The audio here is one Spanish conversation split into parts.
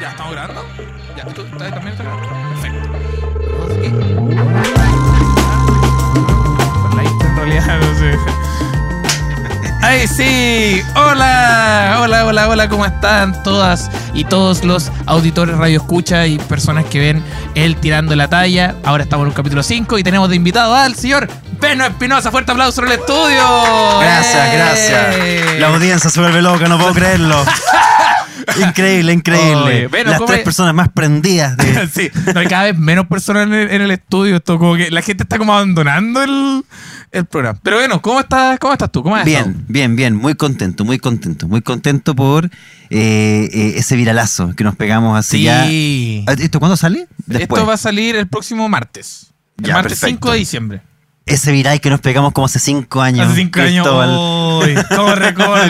Ya, estamos grabando. Ya, ¿tú estás- también estás grabando? Perfecto. Así. Por la intro, en realidad, no sé. ¡Ay, sí! ¡Hola! Hola, hola, hola, ¿cómo están todas y todos los auditores Radio Escucha y personas que ven él tirando la talla? Ahora estamos en un capítulo 5 y tenemos de invitado al señor Beno Espinosa. Fuerte aplauso en el estudio. Gracias, gracias. La audiencia se vuelve loca, no puedo creerlo. Increíble, increíble. Bueno, Las ¿cómo tres es? personas más prendidas de. sí, no hay cada vez menos personas en el, en el estudio. Esto como que la gente está como abandonando el, el programa. Pero bueno, ¿cómo estás, cómo estás tú? ¿Cómo has estado? Bien, bien, bien. Muy contento, muy contento. Muy contento por eh, eh, ese viralazo que nos pegamos así ya. Sí. ¿Esto cuándo sale? Después. Esto va a salir el próximo martes. El Ya, martes perfecto. 5 de diciembre. Ese viral que nos pegamos como hace cinco años. Hace 5 años. Uy, ¿Cómo,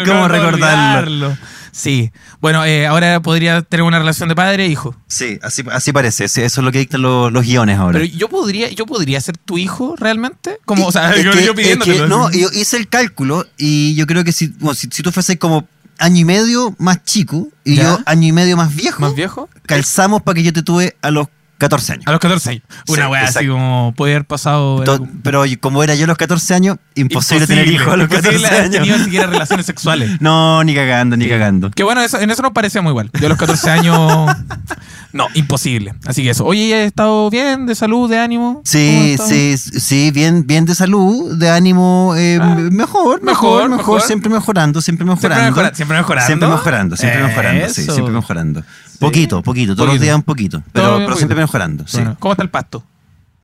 ¿Cómo recordarlo? Sí. Bueno, eh, ahora podría tener una relación de padre e hijo. Sí, así, así parece. sí, Eso es lo que dictan los, los guiones ahora. Pero yo podría, yo podría ser tu hijo realmente. Como, o sea, yo, que- yo que no, yo hice el cálculo y yo creo que si, bueno, si, si tú fueses como año y medio más chico y ¿Ya? yo año y medio más viejo, ¿Más viejo? calzamos para que yo te tuve a los 14 años. A los 14 años. Una Sí, wea así exacto. como puede haber pasado. To- algo- pero como era yo a los 14 años, imposible, tener hijos a los Imposible 14 haber años. tenido siquiera relaciones sexuales. No, ni cagando, ni cagando. Que bueno, eso, en eso nos parecíamos igual. Yo a los 14 años. No, imposible. Así que eso. Oye, ¿has estado bien? ¿De salud? ¿De ánimo? ¿Cómo has Sí, sí, sí, bien, bien de salud, de ánimo, eh, Ah, mejor, mejor, mejor, siempre mejorando, siempre Siempre, mejorando. mejora- siempre mejorando. Siempre mejorando, siempre mejorando, sí, siempre mejorando. Poquito, poquito, todos los días un poquito, pero, poquito. siempre mejorando, sí. Bueno, ¿Cómo está el pasto?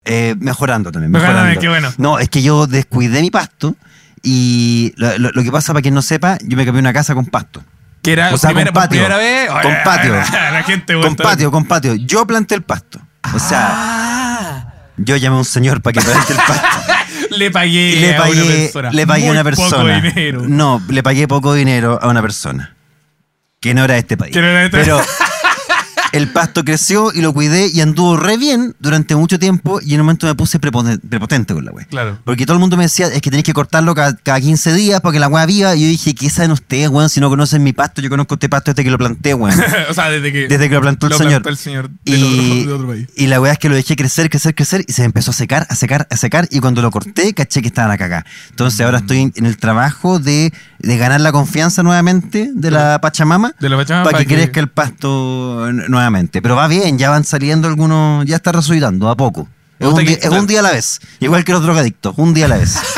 Eh, mejorando también, Mejorando, mejorando. qué bueno. No, es que yo descuidé mi pasto y lo, lo- lo que pasa, para quien no sepa, yo me cambié una casa con pasto. Que era O sea, primera, con por patio. primera vez. Con Oye, patio. La gente Con patio, con patio. Yo planté el pasto. O sea, Ah, yo llamé a un señor para que plante el pasto. le pagué, le a una pagué, persona. le pagué a una persona. Poco dinero. No, le pagué poco dinero a una persona. Que no era de este país. Que no era de este- Pero el pasto creció y lo cuidé y anduvo re bien durante mucho tiempo y en un momento me puse prepoten- prepotente con la wea. Claro. Porque todo el mundo me decía, es que tenéis que cortarlo cada, cada 15 días para que la weá viva. Y yo dije, ¿qué saben ustedes, weón? Si no conocen mi pasto, yo conozco este pasto desde que lo planté, weón. o sea, desde que, Desde que lo plantó el lo señor. plantó el señor del Y, otro, de otro país. y la weá es que lo dejé crecer, crecer, crecer y se me empezó a secar, a secar, a secar. Y cuando lo corté, caché que estaba la cagá. Entonces ahora estoy en, en el trabajo de, de ganar la confianza nuevamente de la Pachamama De la Pachamama para que, para que- crezca el pasto nuevamente. Pero va bien, ya van saliendo algunos, ya está resucitando a poco. Es un, que- día, es un día a la vez. Igual que los drogadictos, un día a la vez.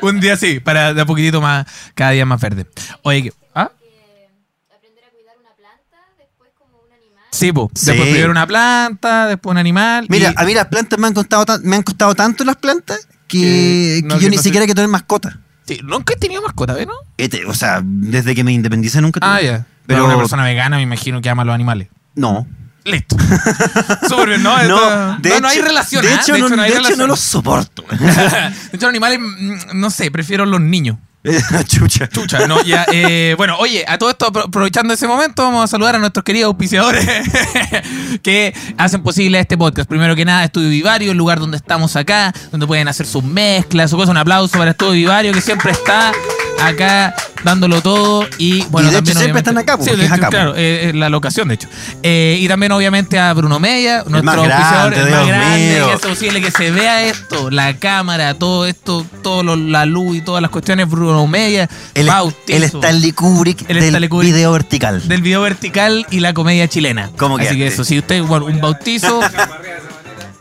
Un día sí, para de a poquitito más, cada día más verde. Oye. ¿ah? que aprender a cuidar una planta, después como un animal. Sí, po. Sí. Después primero una planta, después un animal. Mira, y- a mí las plantas me han costado, me han costado tanto las plantas que, Que no, que que yo ni no siquiera quiero tener mascota. Sí, nunca he tenido mascota, ¿ves, no? Este, o sea, desde que me independicé nunca tuve. Ah, ya. Pero Pero una persona vegana me imagino que ama a los animales. no. Listo. Súper bien, ¿no? Esto- no, no hay relación. De ¿ah? hecho, no, hay de hecho, no los soporto. De hecho, los animales, mm, no sé, prefiero los niños. Chucha. Chucha, no, ya, eh, bueno, oye, a todo esto, apro- aprovechando ese momento, vamos a saludar a nuestros queridos auspiciadores que hacen posible este podcast. Primero que nada, Estudio Vivario, el lugar donde estamos acá, donde pueden hacer sus mezclas, su cosa. Un aplauso para Estudio Vivario, que siempre está acá dándolo todo. Y bueno, Y de hecho también, siempre están acá, Sí, porque de es hecho, acá, claro, eh, es la locación, de hecho. Eh, y también, obviamente, a Bruno Meya, nuestro más auspiciador, grande, el más grande, que hace posible que se vea esto, la cámara, todo esto, todo lo- la luz y todas las cuestiones. Bruno Meya, El, bautizo el Stanley Kubrick El del Stanley Kubrick. video vertical. del video vertical y la comedia chilena. ¿Cómo Así que eso, si usted, bueno, un bautizo.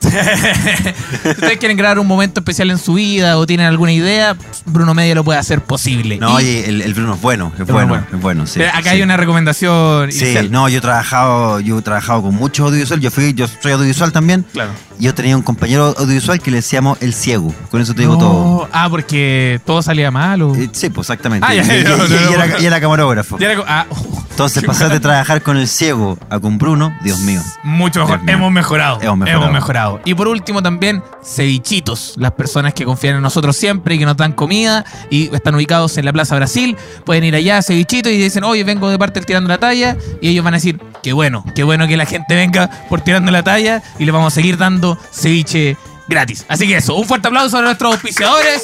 si ustedes quieren crear un momento especial en su vida o tienen alguna idea, Bruno Media lo puede hacer posible. No, Y- oye, el, el Bruno es bueno, es bueno, es bueno. es bueno, sí. pero acá sí. hay una recomendación Sí, inicial. no, yo he trabajado, yo he trabajado con mucho audiovisual, yo fui, yo soy audiovisual también. Claro. Yo tenía un compañero audiovisual que le decíamos el ciego. Con eso te digo No, todo. Ah, porque todo salía mal o. Eh, sí, pues exactamente. Ah, y, ya, y- no, no, y- no, y no. era, y era camarógrafo. Era ah, Entonces pasar de trabajar con el ciego a con Bruno, Dios mío. Mucho mejor. Dios mío. Hemos mejorado. Hemos mejorado. Y por último también, cevichitos. Las personas que confían en nosotros siempre y que nos dan comida y están ubicados en la Plaza Brasil. Pueden ir allá a cevichitos y dicen, oye, vengo de parte del Tirando la Talla. Y ellos van a decir, qué bueno, qué bueno que la gente venga por Tirando la Talla y le vamos a seguir dando ceviche gratis. Así que eso, un fuerte aplauso a nuestros auspiciadores.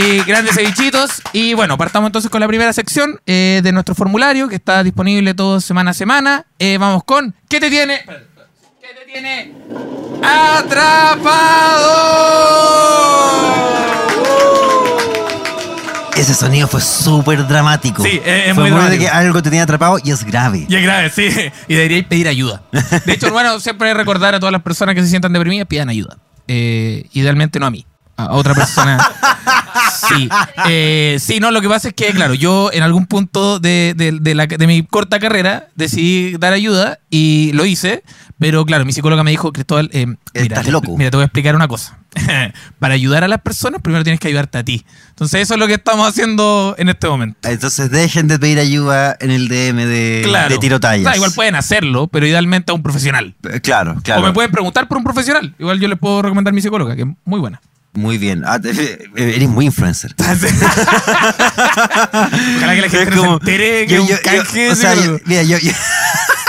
Eh, grandes cevichitos. Y bueno, partamos entonces con la primera sección eh, de nuestro formulario que está disponible todo semana a semana. Eh, vamos con ¿Qué te tiene? ¿Qué te tiene? ¡Atrapado! Ese sonido fue súper dramático. Sí, es- es fue muy de dramático. que algo te tenía atrapado y es grave. Y es grave, sí. Y deberíais pedir ayuda. De hecho, bueno, siempre recordar a todas las personas que se sientan deprimidas, pidan ayuda. Eh, idealmente no a mí, a otra persona. Sí. Eh, sí, no, lo que pasa es que, claro, yo en algún punto de, de- de la- de mi corta carrera decidí dar ayuda y lo hice, pero claro, mi psicóloga me dijo, Cristóbal, eh, mira, Estás te- loco. mira, te voy a explicar una cosa. Para ayudar a las personas, primero tienes que ayudarte a ti. Entonces, eso es lo que estamos haciendo en este momento. Entonces dejen de pedir ayuda en el DM de, Claro. de tirotallas. O sea, igual pueden hacerlo, pero idealmente a un profesional. Eh, Claro, claro. O me pueden preguntar por un profesional. Igual yo les puedo recomendar mi psicóloga, que es muy buena. Muy bien. Ah, te- eres muy influencer. Ojalá que la gente Es no como- se entere que yo- es yo- un canje yo- de o sea, mira, yo, yo-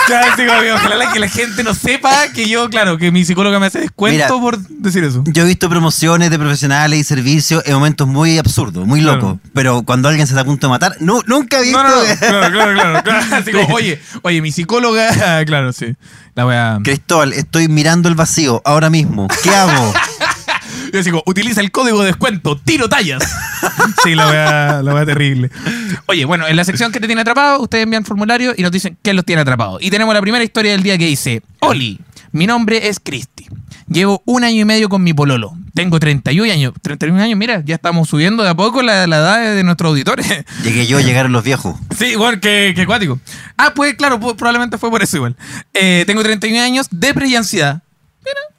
Claro, sí, como que ojalá que la gente no sepa que yo, claro, que mi psicóloga me hace descuento Mira. por decir eso. yo he visto promociones de profesionales y servicios en momentos muy absurdos, muy Claro. locos. Pero cuando alguien se está a punto de matar, no, nunca he visto. No, no, no, claro, claro, claro, claro. Así como, oye, oye, mi psicóloga, claro, sí. La voy a. Cristóbal, estoy mirando el vacío ahora mismo. ¿Qué hago? Yo digo, utiliza el código de descuento, tiro tallas. Sí, la wea, la wea terrible. Oye, bueno, en la sección que te tiene atrapado, ustedes envían formulario y nos dicen qué los tiene atrapados. Y tenemos la primera historia del día que dice: Oli, mi nombre es Cristi. Llevo un año y medio con mi pololo. Tengo 31 años. 31 años, mira, ya estamos subiendo de a poco la, la edad de nuestros auditores. Llegué yo, llegaron los viejos. Sí, igual que, que acuático. Ah, pues claro, pu- probablemente fue por eso igual. Eh, tengo 31 años, depre y ansiedad.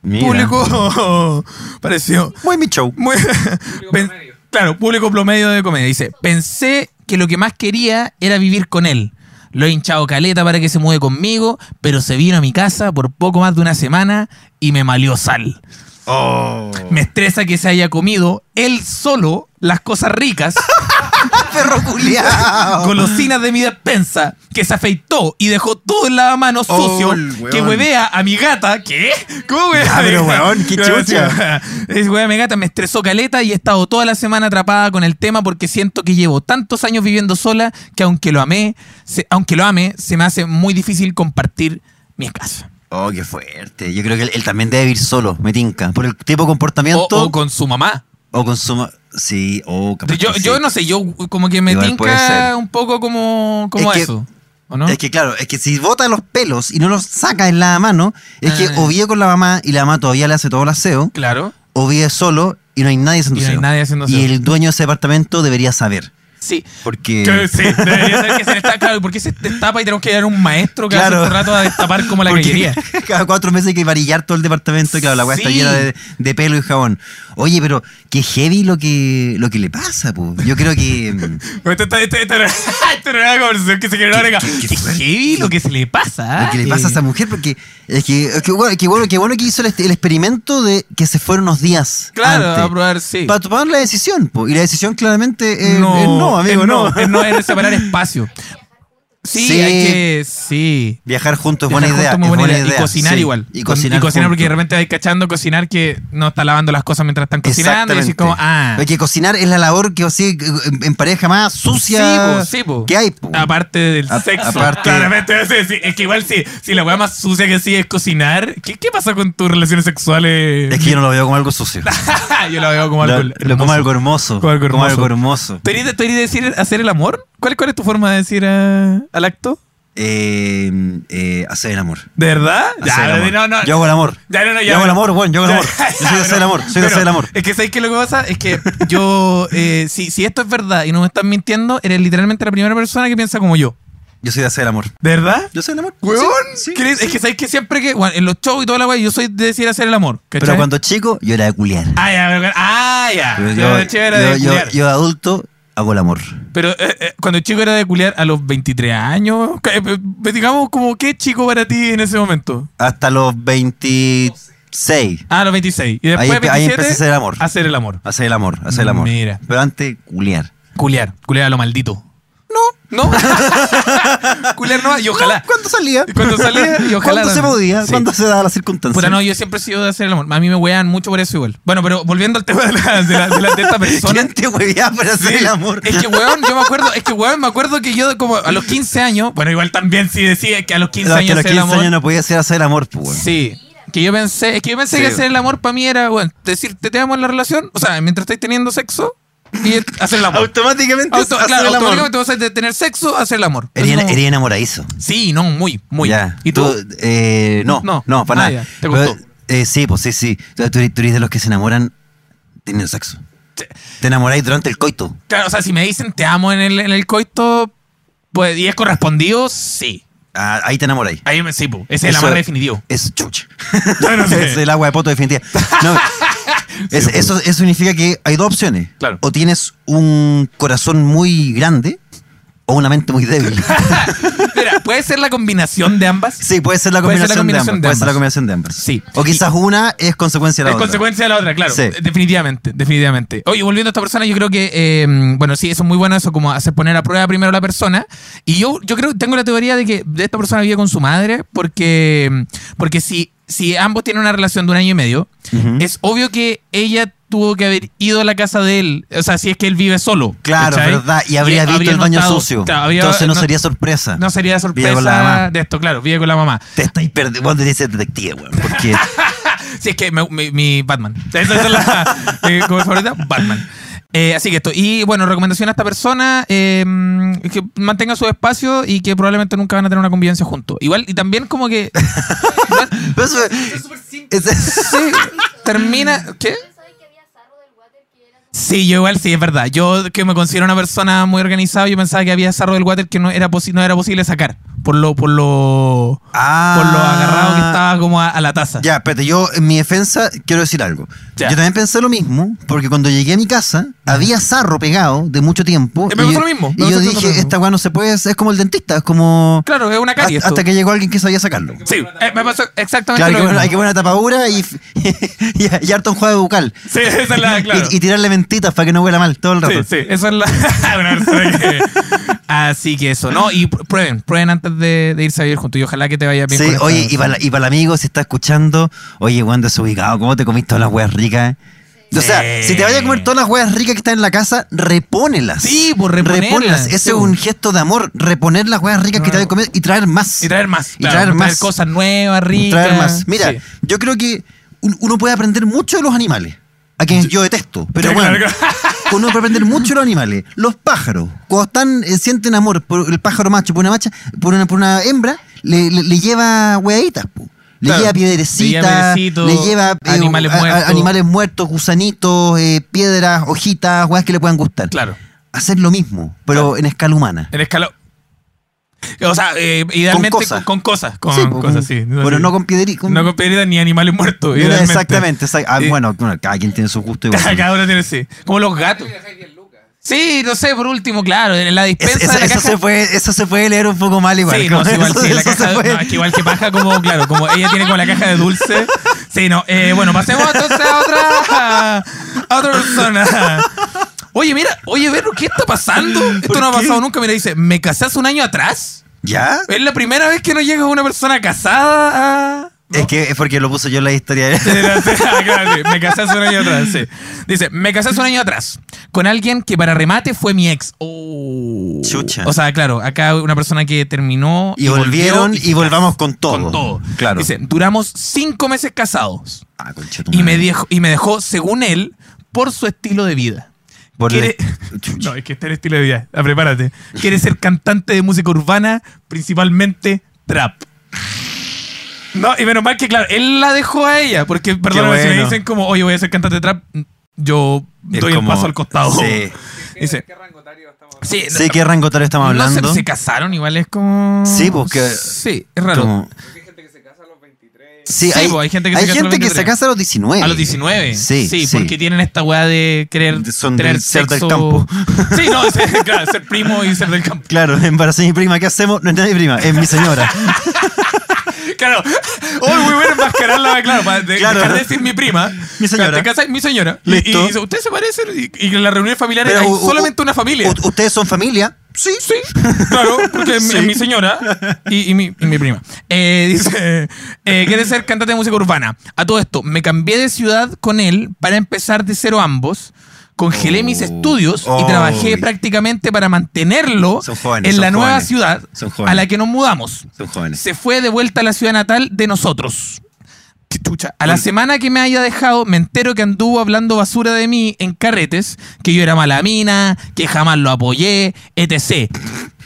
Mira. Público pareció. Muy mi show. Muy, pen- claro, público promedio de comedia. Dice, pensé que lo que más quería era vivir con él. Lo he hinchado caleta para que se mude conmigo, pero se vino a mi casa por poco más de una semana y me malió sal. Oh. Me estresa que se haya comido él solo las cosas ricas, Perro culiao. golosinas de mi despensa, que se afeitó y dejó todo el lavamanos Oh, sucio, weón. que huevea a mi gata. ¿Qué? ¿Cómo huevea? Ya, a mi pero weón, qué chucha. Es huevea a mi gata, me estresó caleta y he estado toda la semana atrapada con el tema porque siento que llevo tantos años viviendo sola que aunque lo amé, se- aunque lo ame, se me hace muy difícil compartir mi casa. Oh, qué fuerte. Yo creo que él, él también debe vivir solo, me tinca. Por el tipo de O, comportamiento. o con su mamá. O con su ma- Sí, o capaz Yo, que yo sí. no sé, yo como que me Igual tinca un poco como, como Es que- eso. ¿O no? Es que claro, es que si bota los pelos y no los saca en la mano, es que Ah. o vive con la mamá y la mamá todavía le hace todo el aseo, Claro. o vive solo y no hay nadie haciendo Y no hay aseo. nadie haciendo Y el dueño de ese departamento debería saber. Sí. Porque. Que sí, debería ser que se está claro, ¿por qué se destapa y tenemos que llevar un maestro que Claro. hace un rato a destapar como la cañería? Cada cuatro meses hay que varillar todo el departamento y claro, la weá está Sí. llena de, de pelo y jabón. Oye, pero qué heavy lo que, lo que le pasa, po. Yo creo que. mm, Esto, esto, esto, esto, esto era una conversación que se generó ahora. qué- qué Qué heavy lo que se le pasa. Lo que le ¿ah? pasa a Eh, esa mujer, porque es que, es que bueno, que bueno, que bueno que hizo el, el experimento de que se fueron unos días. Claro, antes, a probar, sí. Para tomar la decisión, po. y la decisión claramente es no, no, amigo, es no. Es no, es separar espacio. Sí, Sí. hay que. Sí. Viajar juntos es buena idea. juntos, muy es buena buena idea. idea, Y cocinar sí. igual. Y cocinar, porque de repente vais cachando cocinar que no está lavando las cosas mientras están cocinando. Y Exactamente. como, ah. Porque cocinar es la labor que así, en, en pareja más sucia Sí, po, sí, po. que hay. po. Aparte del A- sexo. aparte- Claramente, es que igual sí, si la weá más sucia que sí es cocinar, ¿qué, qué pasa con tus relaciones sexuales? Es que yo no lo veo como algo sucio. yo lo veo como algo. lo como algo hermoso. Como algo Como hermoso. algo hermoso. ¿Tú eres de, tú eres de decir hacer el amor? ¿Cuál, cuál es tu forma de decir ah, al acto? Eh, eh, hacer el amor. ¿De verdad? Hacer el amor. no, no. Yo hago el amor. Ya, no, no, ya, Yo hago el amor, bueno, yo hago el Ya, amor. Yo soy de hacer el amor, soy de hacer el amor. Es que ¿sabes qué lo que pasa? Es que yo, eh, si, si esto es verdad y no me están mintiendo, eres literalmente la primera persona que piensa como yo. Yo soy de hacer el amor. ¿De verdad? Yo soy el amor. ¿Weón? Sí, sí, ¿Crees? sí. Es que sabes que siempre que, bueno, en los shows y toda la weá, yo soy de decir hacer el amor. ¿cachai? Pero cuando chico, yo era de culiar. Ah, ya, pero- ah, ya. Pero Yo, yo, chico era de yo, yo, yo adulto hago el amor. Pero eh, eh, cuando chico era de culiar a los 23 años, eh, eh, digamos como qué chico para ti en ese momento. Hasta los 26. Ah, los 26. Y después ahí 27, empecé a hacer el amor. Hacer el amor. Hacer el amor, hacer el amor. Mira. Pero antes, culiar. Culiar. Culiar a lo maldito. No, No. culiar no. Y ojalá. ¿Cuándo salía? Cuando salía, y ojalá. ¿Cuándo se podía? Sí. ¿Cuándo se daba la circunstancia? Puta, no, yo siempre he sido de hacer el amor. A mí me wean mucho por eso igual. Bueno, pero volviendo al tema de, la, de, la- de la- de esta persona. ¿Quién te huevía para hacer Sí. el amor? Es que, weón, yo me acuerdo, es que, weón, me acuerdo que yo como a los 15 años, bueno, igual también sí decía que a los 15 No, años que a los hacer el 15 amor. años no podía hacer hacer el amor, pues, weón. Sí. Que yo pensé, es que yo pensé Sí. que hacer el amor para mí era, bueno, decirte te amo en la relación, o sea, mientras estáis teniendo sexo y hacer el amor. Automáticamente Auto- hacer claro, el amor. automáticamente vas a de tener sexo, hacer el amor. Eres, eres enamoradizo. Sí, no, muy, muy. Ya. ¿Y tú? eh, no, No. no, para Ah, nada. ya. ¿Te gustó? Pero, eh, sí, pues sí, sí. Tú, tú eres tú de los que se enamoran teniendo sexo. Sí. Te enamoráis durante el coito. Claro, o sea, si me dicen te amo en el, en el coito, pues, y es correspondido, sí. Ah, ahí te enamoráis. Ahí me, sí, po. ese es el amor definitivo. Es chucha. Yo no sé. es el agua de poto definitiva. No, es- eso, eso significa que hay dos opciones. Claro. O tienes un corazón muy grande o una mente muy débil. Puede ser la combinación de ambas. Sí, puede ser la ser combinación, la combinación de de ambas. Puede ser la combinación de ambas. Sí. O quizás una es consecuencia de la Es otra. consecuencia de la otra, claro. Sí. Definitivamente, definitivamente. Oye, volviendo a esta persona, yo creo que, eh, bueno, sí, eso es muy bueno, eso como hacer poner a prueba primero a la persona. Y yo, yo creo, tengo la teoría de que esta persona vive con su madre, porque, porque si, si ambos tienen una relación de un año y medio, es obvio que ella tuvo que haber ido a la casa de él, o sea, si es que él vive solo. Claro, ¿cachai? verdad. Y habría visto el baño notado- sucio. claro, habría- Entonces no, sería sorpresa. no sería Vive con la sorpresa mamá. de esto, claro, vive con la mamá. Te estáis perdiendo. Vos dices detective, weón. Porque Sí, es que me- mi, mi Batman. Esa es la eh, como favorita, Batman. Eh, así que esto. Y bueno, recomendación a esta persona: eh, que mantenga su espacio y que probablemente nunca van a tener una convivencia juntos. Igual, y también como que. Pero eso- es- sí, termina. ¿Qué? ¿Ustedes saben que había sarro del water que era como- Sí, yo igual sí, es verdad. Yo que me considero una persona muy organizada, yo pensaba que había sarro del water que no era, posi- no era posible sacar. Por lo, por lo, Ah. por lo agarrado que estaba como a, a la taza. Ya, espérate, yo en mi defensa quiero decir algo. Ya. Yo también pensé lo mismo, porque cuando llegué a mi casa había sarro pegado de mucho tiempo. Eh, me y pasó yo- lo mismo, me Y yo dije, esta weá no se puede, es como el dentista, es como. Claro, es una carie. hasta, que llegó alguien que sabía sacarlo. Sí, eh, me pasó exactamente Claro, lo que, mismo. hay que poner una tapadura y, y, y harto enjuague bucal. Sí, esa es la, claro. Y, y tirarle para que no huela mal todo el rato. Sí, sí, eso es la. una que- Así que eso, ¿no? Y pr- prueben, prueben antes de, de irse a vivir juntos. Y ojalá que te vaya bien. Sí, oye, y para, y para el amigo, si está escuchando, oye, Juan desubicado, ¿cómo te comiste todas las hueas ricas? O sea, Sí. si te vayas a comer todas las hueas ricas que están en la casa, repónelas. Sí, pues, reponerlas. Ese Sí, es un pues. gesto de amor, reponer las hueas ricas que te vayas a comer y traer más. Y traer más. Y claro, traer más. cosas nuevas, ricas. Traer más. Mira, Sí. yo creo que un- uno puede aprender mucho de los animales. A quienes yo detesto. Pero bueno, uno puede aprender mucho los animales. Los pájaros, cuando están, eh, sienten amor por el pájaro macho, por una macha, por una, por una hembra, le, le- le lleva hueaditas. Le Claro. lleva Le lleva piedrecitas, le lleva eh, animales a- a- muertos. animales muertos, gusanitos, eh, piedras, hojitas, hueas que le puedan gustar. Claro. Hacer lo mismo, pero Claro. en escala humana. El escalón. O sea, eh, idealmente con cosas. con cosas. Con, Sí, cosas, sí. Pero sí. no con piedritas. No con piedritas ni animales muertos. Exactamente. exact- ah, Eh, bueno, bueno, cada quien tiene su gusto igual. Cada uno tiene, sí. Como los gatos. Sí, no sé, por último, claro, en la Es- dispensa eso, de la eso caja. se puede, eso se puede leer un poco mal igual. Sí, no, igual, eso- sí, la caja, puede- no, es que igual que paja como, claro, como ella tiene como la caja de dulce. Sí, no, eh, bueno, pasemos entonces a otra, a otra persona. Oye, mira, oye, Vero, ¿qué está pasando? Esto ¿Por no ha qué? pasado nunca. Mira, dice, ¿me casé hace un año atrás? ¿Ya? Es la primera vez que no llega una persona casada a... Es que es porque lo puso yo en la historia. de- Me casé hace un año atrás, sí. Dice, me casé hace un año atrás con alguien que para remate fue mi ex. Oh. Chucha. O sea, claro, acá una persona que terminó Y volvieron volvió y volvamos con todo. Con todo. Claro. Dice, duramos cinco meses casados Ah, y me, dejó, y me dejó, según él, por su estilo de vida. Por Quiere- el- Chucha. No, es que este es el estilo de vida. Ah, prepárate. Quiere ser cantante de música urbana, principalmente trap. No, y menos mal que, claro, él la dejó a ella, porque, perdóname, si me bueno. dicen como, oye, voy a ser cantante de trap, yo Es doy el como- paso al costado. Sí. Dice, ¿Qué rango etario estamos hablando? sí, Sí, ¿qué rango tal estamos no sé, hablando? se casaron, igual es como... Sí, porque- Sí, es raro. Como- Porque hay gente que se casa a los 23. Sí, Sí, hay, pues, hay gente que se hay los gente que 23. se casa a los 19. A los 19. Sí, sí, sí. porque tienen esta weá de querer Son tener del ser del sexo- campo. Sí, no, ser, claro, ser primo y ser del campo. Claro, embarazé a mi prima, ¿qué hacemos? No es mi prima, es mi señora. Claro. Oh, muy bueno enmascararla, claro, para de- Claro. dejar de decir mi prima. Mi señora. ¿Te casas? Mi señora. Y-. Y, dice, ¿ustedes se parecen? Y, en las reuniones familiares Pero, hay u- u- solamente una familia. u- ¿Ustedes son familia? Sí. Sí, claro, porque es mi- Sí. es mi señora y, y mi, y mi prima. Eh, dice, eh, quiere ser cantante de música urbana. A todo esto, me cambié de ciudad con él para empezar de cero ambos. Congelé mis Oh. estudios y trabajé prácticamente para mantenerlo Son jóvenes, en son la nueva jóvenes. ciudad Son jóvenes. a la que nos mudamos. Son jóvenes. Se fue de vuelta a la ciudad natal de nosotros. Qué chucha. A la semana que me haya dejado, me entero que anduvo hablando basura de mí en carretes, que yo era mala mina, que jamás lo apoyé, etc.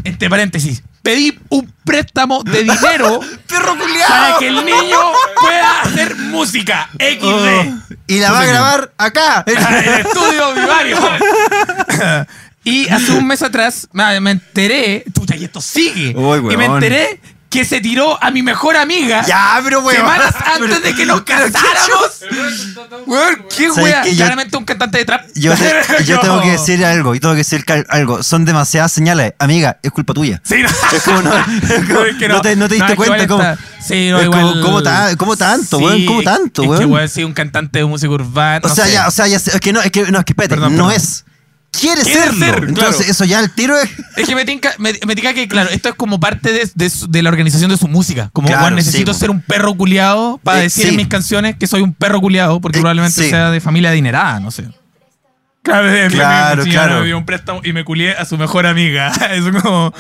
Este paréntesis. Pedí un préstamo de dinero ¡Perro culiao! para que el niño pueda hacer música. XD. Oh, y la va a grabar acá. en el estudio Vivario. y hace un mes atrás me me enteré, chucha, y esto sigue. Uy, y me weón. enteré que se tiró a mi mejor amiga ya, pero weón. semanas Pero- antes de que nos pero, ¿qué casáramos. Weón, qué. Yo- Claramente un cantante de trap. Yo, te- yo No. tengo que decir algo, y tengo que decir algo. Son demasiadas señales. Amiga, es culpa tuya. Sí, no. Es como no, es como- es que no te, no te diste es cuenta igual cómo. Sí, no, es como, igual- ¿cómo, ta- cómo tanto, weón? ¿Cómo tanto, es weón? que weón, sí, un cantante de música urbana. o no sea, sé. ya, o sea, ya sé- es que no, es que no, es que espérate, Perdón, no perdón. es. Quiere, serlo. ser, Entonces, claro. eso ya el tiro es. Es que me tinca, me, me tinca que, claro, esto es como parte de, de su- de la organización de su música. Como, Claro, weón, necesito sí, ser un perro culiado para Eh, decir sí. en mis canciones que soy un perro culiado, porque Eh, probablemente sí. sea de familia adinerada, no sé. Claro, Claro, mi señora claro. me dio un préstamo y me culié a su mejor amiga. Eso como.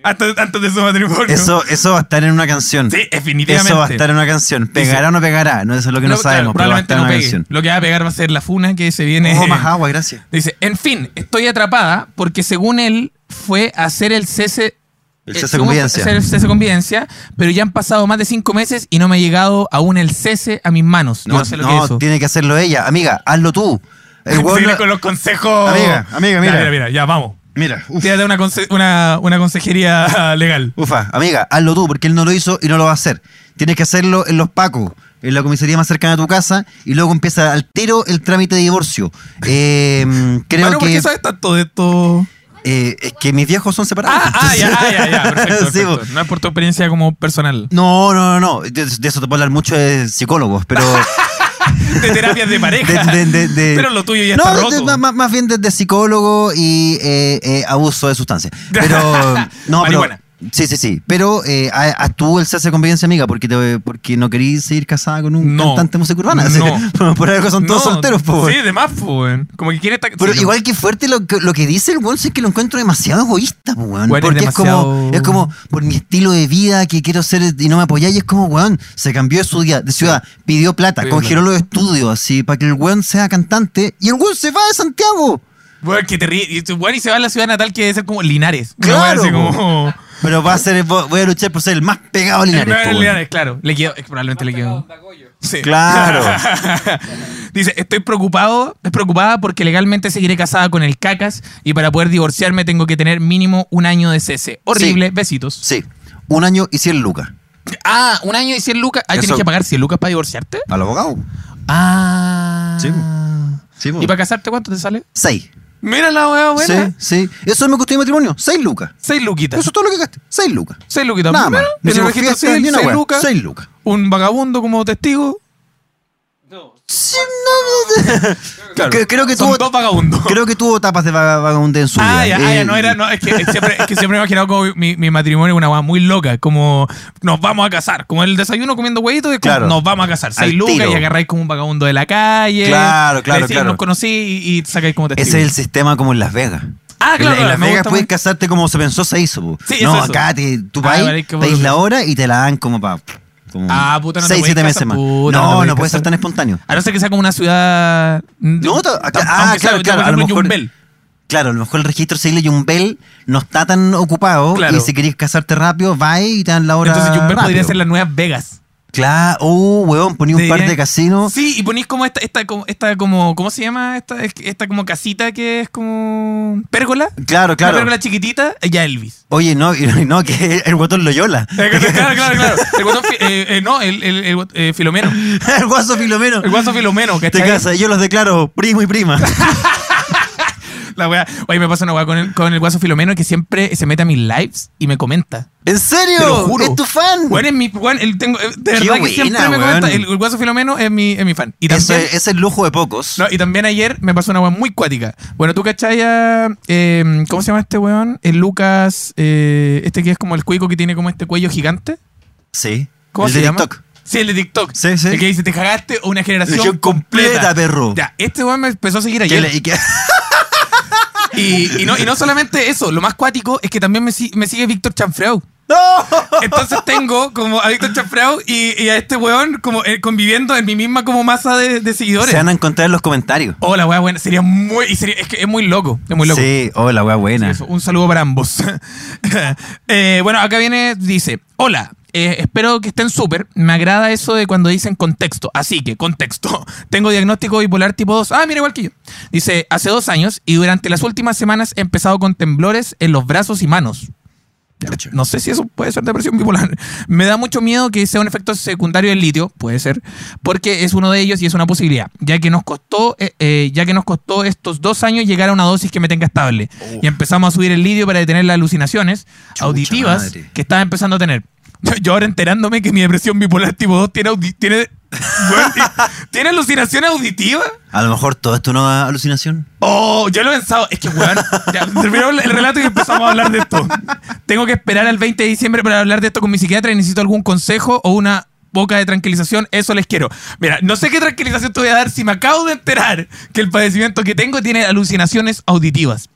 Antes, antes de su matrimonio. Eso, eso va a estar en una canción. Sí, definitivamente. Eso va a estar en una canción. ¿Pegará o no pegará? No, eso es lo que no, No, claro, sabemos, pero va a en no una pegue. canción. Lo que va a pegar va a ser la funa que se viene. Ojo, más agua, gracias. Dice, en fin, estoy atrapada porque según él fue a hacer el cese. El eh, cese según- convivencia. el cese convivencia, pero ya han pasado más de cinco meses y no me ha llegado aún el cese a mis manos. No, No, sé lo que no, eso. tiene que hacerlo ella. Amiga, hazlo tú. El no- con los consejos. Amiga, amiga, Ya, mira. mira, mira, ya vamos. Mira, uf, Tírate una, conse- una, una consejería legal. ufa, amiga, hazlo tú, porque él no lo hizo y no lo va a hacer. Tienes que hacerlo en los pacos, en la comisaría más cercana a tu casa, y luego empieza al tiro el trámite de divorcio. Eh, creo Bueno, ¿por que qué sabes tanto de esto? eh, es que mis viejos son separados. Ah, ah, ya, ya, ya, perfecto. Sí, perfecto. po. no es por tu experiencia como personal. No, no, no, no. De, de eso te puedo hablar mucho de psicólogos, pero. De terapias de pareja. de- de- de- de- Pero lo tuyo ya no, está roto. más- más, más bien desde psicólogo y eh, eh, abuso de sustancias. Pero. No, pero. Sí, sí, sí. Pero eh, a- actuó el cese de convivencia amiga porque, te- porque no querías seguir casada con un No. cantante de música urbana. No. Por, por algo son todos No, solteros, po, Sí, de más, po, weón. Como que quiere estar. Pero sí, igual que fuerte lo que, lo que dice el weón, sí es que lo encuentro demasiado egoísta, po, weón. Porque es como, demasiado- es como por mi estilo de vida que quiero ser y no me apoyáis. Es como, weón, se cambió de, su día, de ciudad, pidió plata, Pidió congeló los estudios así para que el weón sea cantante y el weón se va de Santiago. Weón, que te ríes. Weón, y se va a la ciudad natal que debe ser como Linares. Claro, así como. Pero va a ser, voy a luchar por ser el más pegado a Linares. Weón. Linares, claro. Le quedó, es que probablemente le quedó. Sí. Claro. Dice, estoy preocupado, es preocupada porque legalmente seguiré casada con el cacas y para poder divorciarme tengo que tener mínimo un año de cese. Horrible, besitos. Sí, un año y 100 lucas. Ah, un año y 100 lucas. Ah, Eso- ¿tienes que pagar 100 lucas para divorciarte? Al abogado. Ah. Sí, Sí. ¿Y para casarte cuánto te sale? 6. Mira la weá buena. Sí, sí. Eso me costó mi matrimonio. 6 lucas. 6 luquitas. Eso es todo lo que gasté. 6 lucas. 6 luquitas. Nada más. Mira, Ni fiesta, ni una 6 weá. lucas. 6 lucas. Un vagabundo como testigo. No. Sí, no, no, Claro. Que- creo que Son tuvo, dos vagabundos. creo que tuvo tapas de vaga- vagabundez en su Ah, vida. ya, ah, ya, Eh, no era, no, es que siempre, es que siempre me he imaginado como mi, mi matrimonio una weá muy loca, como nos vamos a casar, como el desayuno comiendo huevitos, es como Claro. nos vamos a casar, seis Al lucas tiro. y agarráis como un vagabundo de la calle. Claro, claro, decís, claro. Nos conocí y, y sacáis como testigo. Ese es el sistema como en Las Vegas. Ah, En claro, la- en, Las me Vegas gusta puedes casarte como se pensó, se hizo. po. Sí, no, eso, acá te, tú Ah, vas, vale, qué pedís bueno. la hora y te la dan como para. Ah, puta, no te 6, podés 7 meses más. puta, no, no puede ser tan espontáneo. A no ser que sea como una ciudad. No, ah, claro, claro, a lo mejor-. Claro, a lo mejor el registro civil de Yumbel no está tan ocupado Claro. y si querés casarte rápido, vas y te dan la hora. Entonces Yumbel podría ser las nuevas Vegas. Claro, uh, weón, poní un par de casinos. Sí, y ponís como esta, esta, como, esta como, ¿cómo se llama? Esta, esta como casita que es como pérgola. Claro, Una claro. pérgola chiquitita, ya Elvis. Oye, no, no, que el guatón Loyola. Eh, claro, claro, claro. El guatón eh, eh, no, el, el, el eh, Filomeno. el guaso Filomeno. El guaso Filomeno, Te casa, yo los declaro primo y prima. La weá. Oye, me pasa una weá con el, con el guaso Filomeno que siempre se mete a mis lives y me comenta. ¿En serio? Te lo juro. ¿Es tu fan? Bueno, es mi. Bueno, el tengo, eh, de Qué que siempre me weón. comenta. El, el guaso Filomeno es mi, es mi fan. Y también. es, es el lujo de pocos. No, y también ayer me pasó una weá muy cuática. Bueno, tú cachai a, eh, ¿Cómo se llama este weón? El Lucas. eh, este que es como el cuico que tiene como este cuello gigante. Sí. ¿Cómo el se de llama? TikTok. Sí, el de TikTok. Sí, sí. El que dice, te cagaste una generación completa, completa. perro. Ya, este weón me empezó a seguir ayer. le- y que- Y, y no, y no solamente eso, lo más cuático es que también me, me sigue Víctor Chanfreau. ¡No! Entonces tengo como a Víctor Chanfreau y, y a este weón como eh, conviviendo en mi misma como masa de, de seguidores. Se van a encontrar en los comentarios. Oh, la weá buena. Sería muy. y sería- es que es muy loco. Es muy loco. Sí, oh, la wea buena. Un saludo para ambos. Eh, bueno, acá viene, dice, hola, eh, espero que estén súper. Me agrada eso de cuando dicen contexto. Así que, contexto. Tengo diagnóstico bipolar tipo 2. Ah, mira, igual que yo. Dice, hace dos años y durante las últimas semanas he empezado con temblores en los brazos y manos. Pucha. No sé si eso puede ser depresión bipolar. Me da mucho miedo que sea un efecto secundario del litio, puede ser, porque es uno de ellos y es una posibilidad, ya que nos costó, eh, eh, ya que nos costó estos dos años llegar a una dosis que me tenga estable. Y empezamos a subir el litio para detener las alucinaciones Chucha auditivas madre. que estaba empezando a tener. Yo ahora enterándome que mi depresión bipolar tipo 2 tiene, tiene, weón, tiene alucinaciones auditivas. A lo mejor todo esto no es alucinación. Oh, yo lo he pensado. Es que, weón, terminamos el relato y empezamos a hablar de esto. Tengo que esperar al 20 de diciembre para hablar de esto con mi psiquiatra y necesito algún consejo o una boca de tranquilización. Eso les quiero. Mira, no sé qué tranquilización te voy a dar si me acabo de enterar que el padecimiento que tengo tiene alucinaciones auditivas.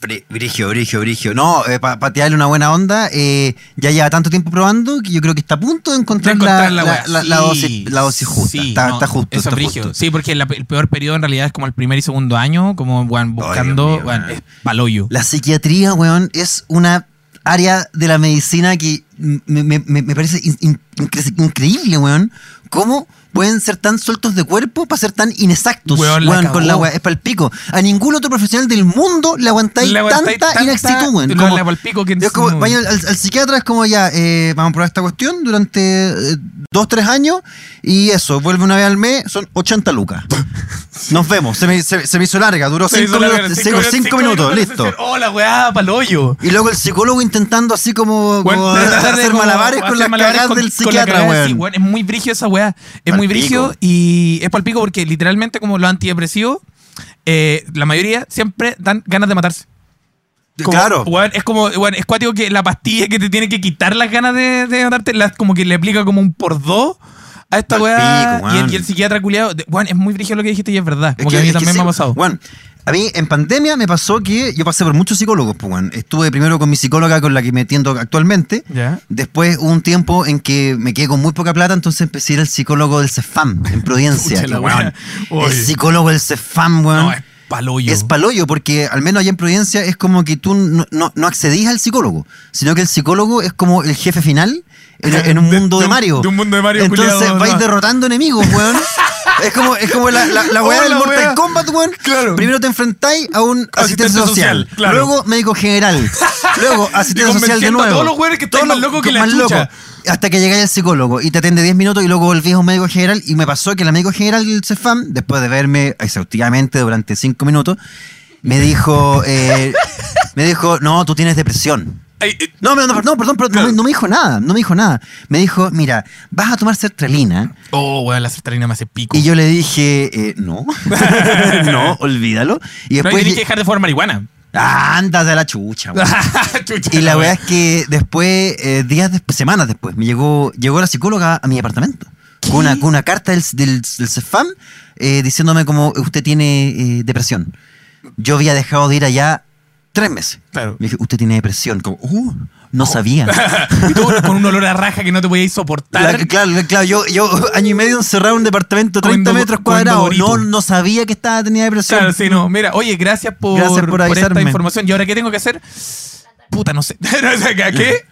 Brigio, brigio, brigio. No, para patearle una buena onda, eh, ya lleva tanto tiempo probando que yo creo que está a punto de encontrar, De encontrar la, la dosis, la dosis justa. sí, está, no, está justo. Eso está justo. Sí, porque el peor periodo en realidad es como el primer y segundo año, como Dios buscando. mío, es paloyo. La psiquiatría, weón, es una área de la medicina que me, me- me- parece in- in- incre- increíble, weón. ¿Cómo pueden ser tan sueltos de cuerpo para ser tan inexactos, Weón, weón, la con la weá? Es para el pico. A ningún otro profesional del mundo le aguantáis Le aguantáis tanta, tanta- inexactitud, weón. Como- la palpico que es como, vaya al, al psiquiatra es como ya, eh, vamos a probar esta cuestión durante eh, dos, tres años y eso, vuelve una vez al mes, son 80 lucas. Nos vemos, se me, se- se me hizo larga, duró Se 5 hizo larga, minutos, cinco cinco- cinco minutos, para listo. hacer, Oh, la weá, paloyo. Y luego el psicólogo intentando así como de hacer como malabares con hacer las malabares cagadas con- del la psiquiatra, weón. sí, weón, Es muy brigio esa weá. Es muy brigio y es palpico porque literalmente como los antidepresivos, eh, la mayoría siempre dan ganas de matarse. Como, claro. weón, es como, weón, es cuático que la pastilla que te tiene que quitar las ganas de, de matarte, las- como que le aplica como un por dos a esta weá. Y el, weón. y el psiquiatra culiado, weón, es muy brigio lo que dijiste y es verdad. Es Como que, a mí también sí, me ha pasado. Bueno, a mí en pandemia me pasó que yo pasé por muchos psicólogos, pues, weón. Estuve primero con mi psicóloga con la que me atiendo actualmente. Ya. Después hubo un tiempo en que me quedé con muy poca plata, entonces empecé a ir al psicólogo del CEFAM en Providencia. Que, weá. el psicólogo del CEFAM, weón. No, es paloyo. Es paloyo, porque al menos allá en Providencia es como que tú no, no, no accedís al psicólogo, sino que el psicólogo es como el jefe final en, en un mundo de de, un- Mario. de un mundo de Mario Entonces culiado, vais no. derrotando enemigos, weón. Es como, es como la, la, la weá Oh, del la Mortal. Kombat, weón. Claro. Primero te enfrentáis a un asistente, Asistente social. social, claro. Luego médico general. Luego asistente social de convenciendo a nuevo. todos los weones que están más locos que la más chucha. Hasta que llegáis al psicólogo y te atiende 10 minutos y luego volvís a un médico general. Y me pasó que el médico general del CEFAM, después de verme exhaustivamente durante 5 minutos, me dijo, eh, me dijo, no, tú tienes depresión. Ay, eh, No, no, no, no, perdón, perdón, no me- no, me dijo nada, no me dijo nada. Me dijo, mira, vas a tomar sertralina. Oh, weón, la sertralina me hace pico. Y yo le dije, eh, no, no, olvídalo. Y no, y después, que dejar de fumar marihuana. ah, ándate a la chucha. Y la weá. verdad es que después, eh, días después, semanas después, me llegó, llegó la psicóloga a mi apartamento. Con una, con una carta del, del, del CEFAM diciéndome como usted tiene depresión. Yo había dejado de ir allá tres meses. Claro. Me dije, usted tiene depresión. Como, uh, no sabía. Y tú con un olor a raja que no te podías soportar. La- claro, claro, yo, yo año y medio encerrado en un departamento de 30 Comiendo- metros cuadrados. No, no sabía que estaba, tenía depresión. Claro, sí, no. Mira, oye, gracias por, Gracias por esta información. ¿Y ahora qué tengo que hacer? Puta, no sé. ¿Qué?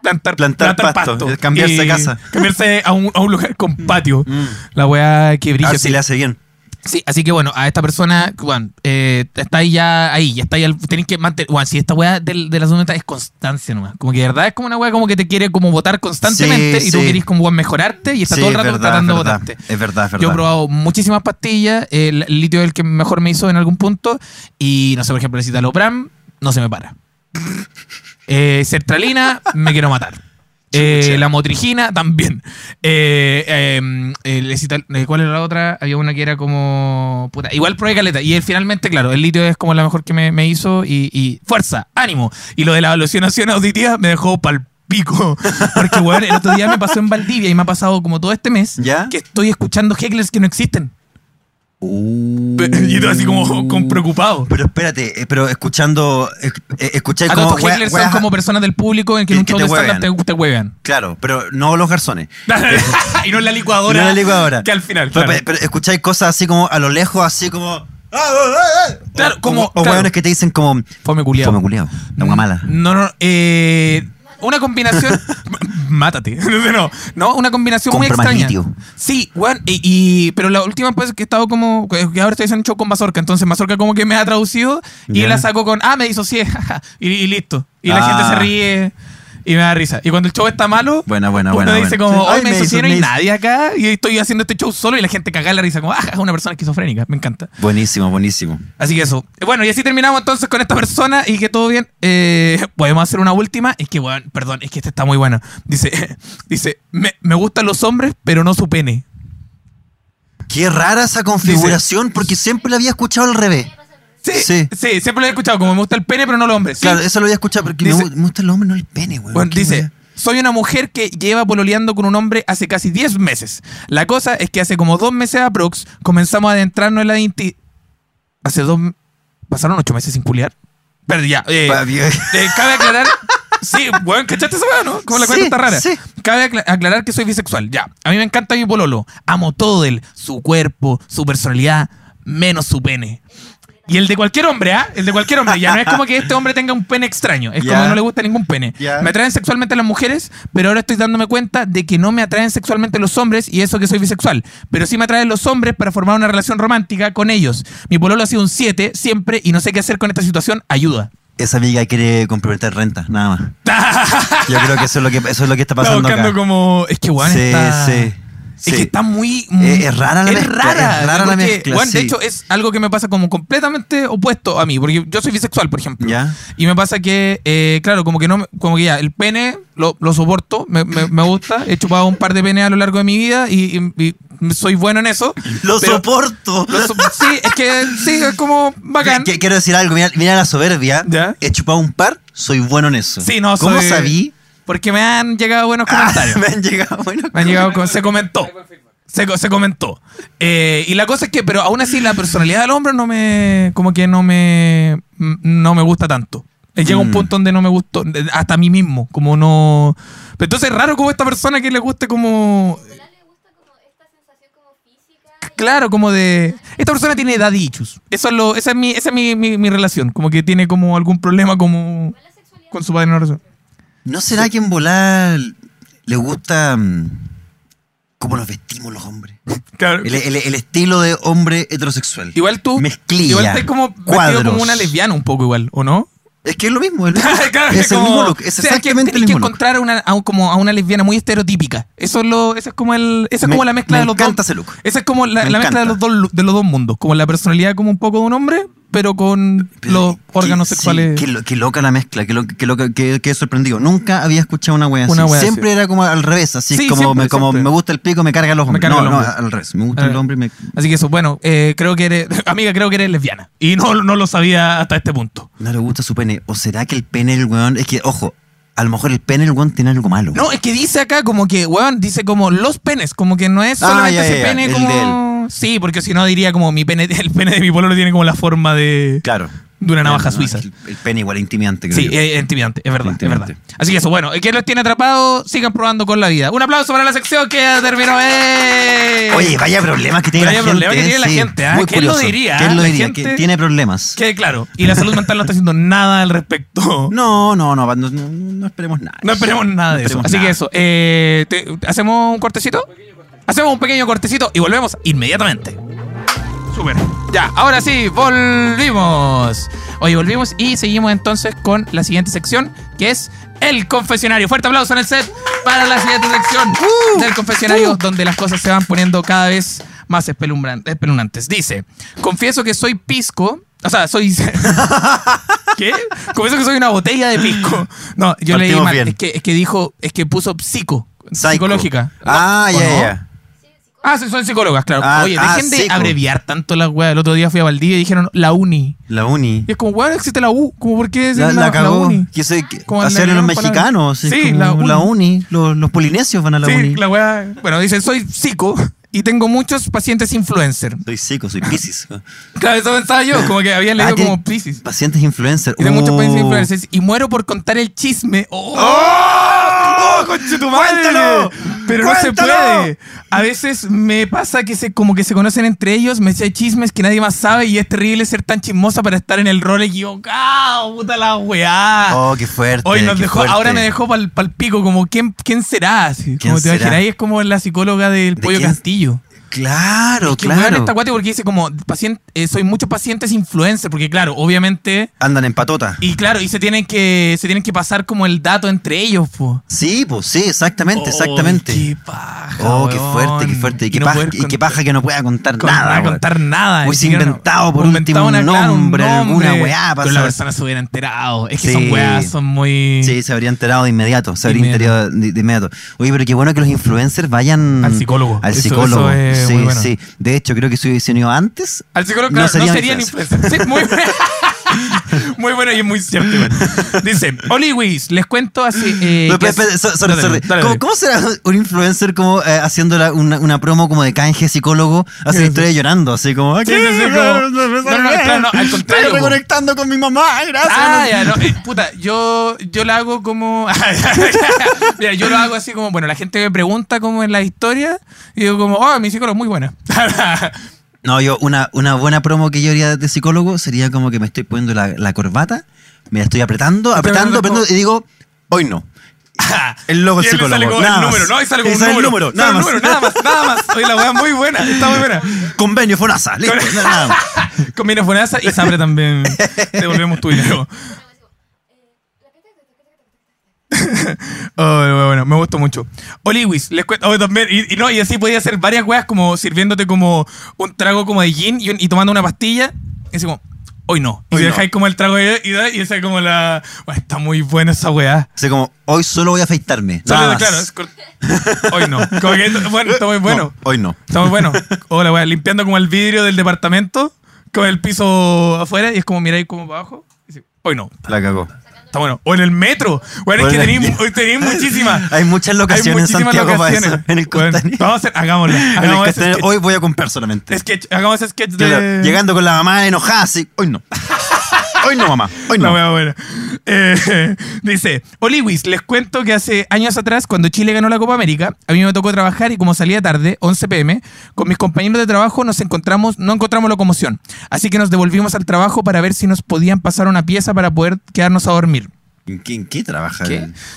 Plantar, Plantar pasto, es cambiarse de casa. Cambiarse a un, a un lugar con patio. Mm. La weá que A brilla. ver si le hace bien. Sí, así que bueno, a esta persona, Juan, eh, está ahí ya, ahí, ya está ahí, al- tenéis que mantener, Juan, si esta weá del- de, la segunda es constancia nomás, como que de verdad es como una weá como que te quiere como votar constantemente Sí, y tú sí. querís como weón, mejorarte y está Sí, todo el rato verdad, tratando de votarte. Es verdad, es verdad. Yo he probado muchísimas pastillas, el, el litio es el que mejor me hizo en algún punto y no sé, por ejemplo, el citalopram no se me para. Eh, sertralina, me quiero matar. Eh, la motrigina también. Eh, eh, cital- eh, ¿Cuál era la otra? Había una que era como. Puta, igual probé caleta. Y eh, finalmente, claro, el litio es como la mejor que me, me hizo. Y, y fuerza, ánimo. Y lo de la alucinación auditiva me dejó pal pico. Porque, weón, el otro día me pasó en Valdivia y me ha pasado como todo este mes ¿Ya? que estoy escuchando hecklers que no existen. Uh. Y todo así como, como preocupado. Pero espérate, eh, pero escuchando. eh, escucháis como. estos wea- son como personas del público en que en un show te de huevean. te, te huevean. Claro, pero no los garzones. y no en la licuadora. No en la licuadora. Que al final. Pero, claro. pero escucháis cosas así como a lo lejos, así como. "Ah, ah, ah, ah". Claro, O- como- O, claro. hueones que te dicen como. Fome culiao. Fome culiao. La mala. No, no, eh, una combinación. Mátate. No, no, una combinación muy Compra extraña. litio. Sí, weón. Y, y- pero la última vez que he estado como. Que ahora estoy haciendo un show con Mazorca. Entonces Mazorca como que me ha traducido y él la sacó con. Ah, me disocié. jaja", y, y listo. Y la Ah. gente se ríe. Y me da risa. Y cuando el show está malo, Buena, buena, uno buena. dice buena. como, hoy Ay, me hizo- no hay me hizo- nadie acá. Y estoy haciendo este show solo y la gente caga la risa. Como, ah, es una persona esquizofrénica. Me encanta. Buenísimo, buenísimo. Así que eso. Bueno, y así terminamos entonces con esta persona y que todo bien. Eh, podemos hacer una última. Es que, bueno, perdón, es que esta está muy buena. Dice, dice, me, me gustan los hombres, pero no su pene. Qué rara esa configuración, porque siempre la había escuchado al revés. Sí, Sí. sí, siempre lo he escuchado. Como me gusta el pene, pero no los hombres. Claro, eso lo había escuchado, porque me, Dice- gu- me gusta el hombre, no el pene, weón. Bueno, dice, wea. soy una mujer que lleva pololeando con un hombre hace casi 10 meses. La cosa es que hace como dos meses aprox comenzamos a adentrarnos en la inti... Hace dos... ¿Pasaron ocho meses sin culiar? Pero ya, eh, eh, cabe aclarar... Sí, weón, ¿cachaste esa weá, no? Como la Sí, cuenta está rara. sí. Cabe acla- aclarar que soy bisexual, ya. A mí me encanta mi pololo. Amo todo él. Su cuerpo, su personalidad, menos su pene. Y el de cualquier hombre, ¿ah? El de cualquier hombre. Ya no es como que este hombre tenga un pene extraño. Es como Ya. que no le gusta ningún pene. Me atraen sexualmente las mujeres, pero ahora estoy dándome cuenta de que no me atraen sexualmente los hombres y eso que soy bisexual. Pero sí me atraen los hombres para formar una relación romántica con ellos. Mi pololo ha sido un 7 siempre y no sé qué hacer con esta situación. Ayuda. Esa amiga quiere comprometer renta, nada más. Yo creo que eso es lo que, eso es lo que está Está pasando buscando acá. como... Es que, weón, Sí, está... sí. Es sí. que está muy... Eh, es rara la es mezcla, Rara, es rara la porque, mezcla, weón, De sí. hecho, es algo que me pasa como completamente opuesto a mí. Porque yo soy bisexual, por ejemplo. ¿Ya? Y me pasa que, eh, claro, como que no, como que ya, el pene lo, lo soporto, me, me- me gusta. He chupado un par de penes a lo largo de mi vida y, y- y soy bueno en eso. ¡Lo soporto! Lo so- sí, es que sí, es como bacán. Qu- Quiero decir algo, mira, mira la soberbia. ¿Ya? He chupado un par, soy bueno en eso. Sí, no, ¿Cómo soy- sabí? Porque me han llegado buenos Ah, comentarios. me han llegado buenos Me han llegado, con- se comentó. Se, se comentó. Eh, y la cosa es que, pero aún así la personalidad del hombre no me, como que no me, no me gusta tanto. Eh, Llega un Mm. punto donde no me gustó, hasta a mí mismo, como no... Pero entonces es raro como esta persona que le guste como... Le gusta como esta sensación como física. y- Claro, como de... Esta persona tiene daddy issues. Eso es lo, esa es, mi, esa es mi, mi- mi relación. Como que tiene como algún problema como con su padre no razón. ¿No será que en volar le gusta mm, cómo nos vestimos los hombres? Claro. El, el- el estilo de hombre heterosexual. Igual tú... Mezclilla, Igual estás como vestido cuadros. como una lesbiana un poco igual, ¿o no? Es que es lo mismo. Es, lo- Claro, es el como- mismo look. Es o sea, que el mismo encontrar a una, a como a una lesbiana muy estereotípica. Eso es lo, esa es como el, esa es Me- como la mezcla me de los encanta dos. ese look. Esa es como la, Me la mezcla de los dos de los dos mundos, como la personalidad como un poco de un hombre, pero con Pero los qué- órganos sí, sexuales. qué, lo- qué loca la mezcla, qué, qué loca, qué, qué sorprendido. Nunca había escuchado una wea así. Una wea siempre así. era como al revés, así Sí, como, siempre, me, como siempre. me gusta el pico, me carga los hombres. carga No, no, al revés. Me gusta el hombre y me. Así que eso, bueno, eh, creo que eres, amiga, creo que eres lesbiana. Y no, no lo sabía hasta este punto. No le gusta su pene. ¿O será que el pene del weón. Es que, ojo, a lo mejor el pene del weón tiene algo malo. No, es que dice acá como que, weón, dice como los penes, como que no es Ah, solamente ya, ese ya, ya, pene el como. Sí, porque si no diría como mi pene, el pene de mi pololo tiene como la forma de, Claro. De una navaja suiza. El, el pene igual intimidante, creo Sí, yo. es intimidante, es verdad, Intimidante. es verdad. Así que eso, bueno, ¿quién los tiene atrapados? Sigan probando con la vida. Un aplauso para la sección que ya terminó. ¡eh! Oye, vaya problemas que tiene Vaya la gente. problema que tiene la sí. gente, ¿Quién lo diría, ¿Quién lo La diría? gente- Que tiene problemas. Quede claro. Y la salud mental no está haciendo nada al respecto. No, no, no, no, no, no esperemos nada. No esperemos nada de No eso. Así que eso. eh, ¿Hacemos un cortecito? Hacemos un pequeño cortecito y volvemos inmediatamente. Súper. Ya, ahora sí, volvimos. Hoy volvimos y seguimos entonces con la siguiente sección, que es el confesionario. Fuerte aplauso en el set para la siguiente sección del confesionario, donde las cosas se van poniendo cada vez más espeluznantes. Dice, confieso que soy pisco. O sea, soy... ¿Qué? Confieso que soy una botella de pisco. No, yo leí Partimos mal. bien. Es que, es que dijo, es que puso psico. Psycho. Psicológica. Ah, ¿O ya, no? ya. Ah, sí, son psicólogas, claro. Ah, Oye, ah, dejen de abreviar tanto las weas. El otro día fui a Valdivia y dijeron la uni. La uni. Y es como, weón, existe la U. Como, ¿por qué La, la, la cagó. uni? Como le hacerlo los mexicanos. Sí, como la uni. la uni. Los, los polinesios van a la sí, uni. la wea. Bueno, dice, soy psico y tengo muchos pacientes influencer. Soy psico, soy piscis. Claro, eso pensaba yo, como que habían leído Ah, como Pisces. Pacientes influencer. Y tengo muchos pacientes Oh. influencers y muero por contar el chisme. ¡Oh! ¡Oh, ¡Cuéntalo! Pero no se puede. A veces me pasa que se como que se conocen entre ellos, me echa chismes que nadie más sabe y es terrible ser tan chismosa para estar en el rol equivocado. Puta la weá. Oh, qué fuerte. Hoy nos qué dejó, fuerte. ahora me dejó pal, pal pico, como ¿quién, quién será? Así, ¿Quién como te será? imaginas, ahí es como la psicóloga del ¿De pollo quién? castillo. Claro, Que weón claro. está guate porque dice como pacien- eh, soy muchos pacientes influencer, porque claro, obviamente. Andan en patota. Y claro, y se tienen que, se tienen que pasar como el dato entre ellos, po. Sí, pues sí, exactamente, Oh, exactamente. Qué paja. Oh, qué fuerte, qué fuerte. Y qué, no paja, y qué paja que no pueda contar con- nada. no weón. contar nada. Hubiese inventado por inventado último un nombre, alguna nombre, weá para Pero la persona se hubiera enterado. Es que Sí. son weas, son muy. Sí, se habría enterado de inmediato. Se habría Inmediato. enterado de, de inmediato. Oye, pero qué bueno que los influencers vayan Al psicólogo. Al Eso- psicólogo. eso es sí, muy bueno. sí. De hecho, creo que si hubiesen ido antes. Al psicólogo, No claro, no serían influencers. Sí, muy bueno. muy bueno y es muy cierto. igual. Dice, Oliwis, les cuento así. Eh, No, so- sorry, sorry. dale, ¿Cómo, dale. cómo será un influencer como eh, haciendo la- una, una promo como de canje psicólogo? Hace Sí, la historia llorando, así como. Sí, sí, como- claro, no, al contrario, Estoy reconectando con mi mamá, gracias. Ah, ya, no, eh, puta, yo, yo la hago como. Mira, yo lo hago así como, bueno, la gente me pregunta como en la historia y digo como, oh, mi psicólogo es muy buena. No, yo, una, una buena promo que yo haría de psicólogo sería como que me estoy poniendo la, la corbata, me la estoy apretando, apretando, apretando apretando, y digo, hoy no. El logo le psicólogo. sale como nada el más. número, ¿no? Y sale como Y un sale el número. número, Sale nada un más. número, nada más, nada más. Oye, la weá muy buena, está muy buena. Convenio FONASA, listo, Con- nada más. Combina Fonasa y Sabre también. Devolvemos tu dinero. Bueno, bueno, me gustó mucho. Oliwis, les cuento. Oh, también, y, y no, y así podía hacer varias weas como sirviéndote como un trago como de gin y, un- y tomando una pastilla. Y así como, hoy no. Y Hoy no. dejáis como el trago de, y, y esa como la. Bueno, está muy buena esa weá. Así como, hoy solo voy a afeitarme. Solo- claro, es cor- hoy no. Como que, bueno, está muy bueno. No, hoy no. Está muy bueno. Hola, weá, limpiando como el vidrio del departamento con el piso afuera y es como miráis como para abajo. Y dice, hoy no. La cagó. Está bueno. O en el metro. Bueno, es que en tenéis muchísimas. Hay muchas locaciones en muchísimas Santiago para eso. En el Bueno, Costanera. vamos a hacer, hagámosla. En el Hagamos ese Costanera, sketch. hoy voy a comprar solamente. Sketch, hagamos ese sketch de. Llegando con la mamá enojada, así. Hoy no. Hoy no, mamá. Hoy no. wea buena. Eh, dice, Oliwis, les cuento que hace años atrás, cuando Chile ganó la Copa América, a mí me tocó trabajar y como salía tarde, 11 pm, con mis compañeros de trabajo nos encontramos, no encontramos locomoción. Así que nos devolvimos al trabajo para ver si nos podían pasar una pieza para poder quedarnos a dormir. ¿En qué, en qué trabaja?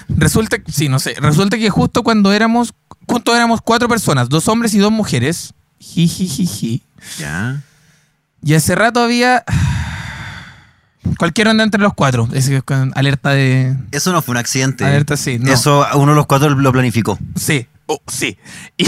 Resulta, sí, no sé, resulta que justo cuando éramos, justo éramos cuatro personas, dos hombres y dos mujeres, jijijiji, Ya. y hace rato había cualquier onda entre los cuatro, es con alerta de, Eso no fue un accidente. alerta sí, no. Eso uno de los cuatro lo planificó. Sí, oh, sí. Y,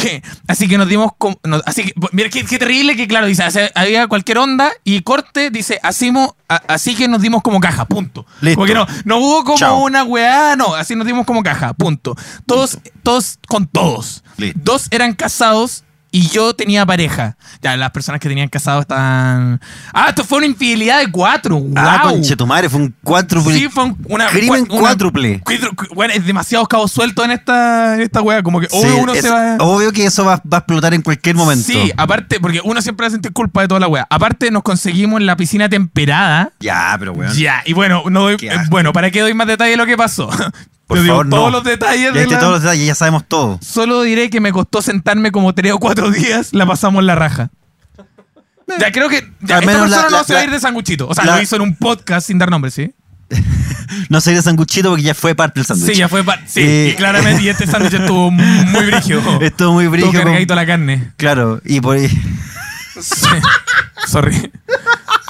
así que nos dimos. com- no, así que, mira qué, qué terrible que, claro, dice, había cualquier onda y corte, dice, así, mo- a- así que nos dimos como caja, punto. Listo. Porque no, no hubo como Chao. una weá, no, así nos dimos como caja, punto. Todos, todos con todos. Listo. Dos eran casados. Y yo tenía pareja. Ya, las personas que tenían casados estaban. Ah, esto fue una infidelidad de cuatro. ¡Wow! Ah, conche tu madre, fue un cuádruple. Sí, fue un- una. Crimen una- cuádruple. cuádru- cu- Bueno, es demasiado cabos sueltos en esta, en esta wea. Como que Sí, obvio uno es se va. Obvio que eso va, va a explotar en cualquier momento. Sí, aparte, porque uno siempre va a sentir culpa de toda la wea. Aparte, nos conseguimos en la piscina temperada. Ya, pero weón. Ya, y bueno, no doy- bueno, ¿para qué doy más detalle de lo que pasó? Por Yo digo favor, todos no. los detalles Ya de diste la- todos los detalles, ya sabemos todo. Solo diré que me costó sentarme como tres o cuatro días, la pasamos la raja. Ya creo que ya, Al esta menos persona la- no se va a la- ir de sanguchito. O sea, la- lo hizo en un podcast sin dar nombre, ¿sí? No soy de sanguchito porque ya fue parte del sándwich. Sí, ya fue. pa- Sí, Eh. y claramente, y este sándwich estuvo muy brígido. Estuvo muy Estuvo brígido. con- cargadito la carne. Claro, y por Sí. Sorry.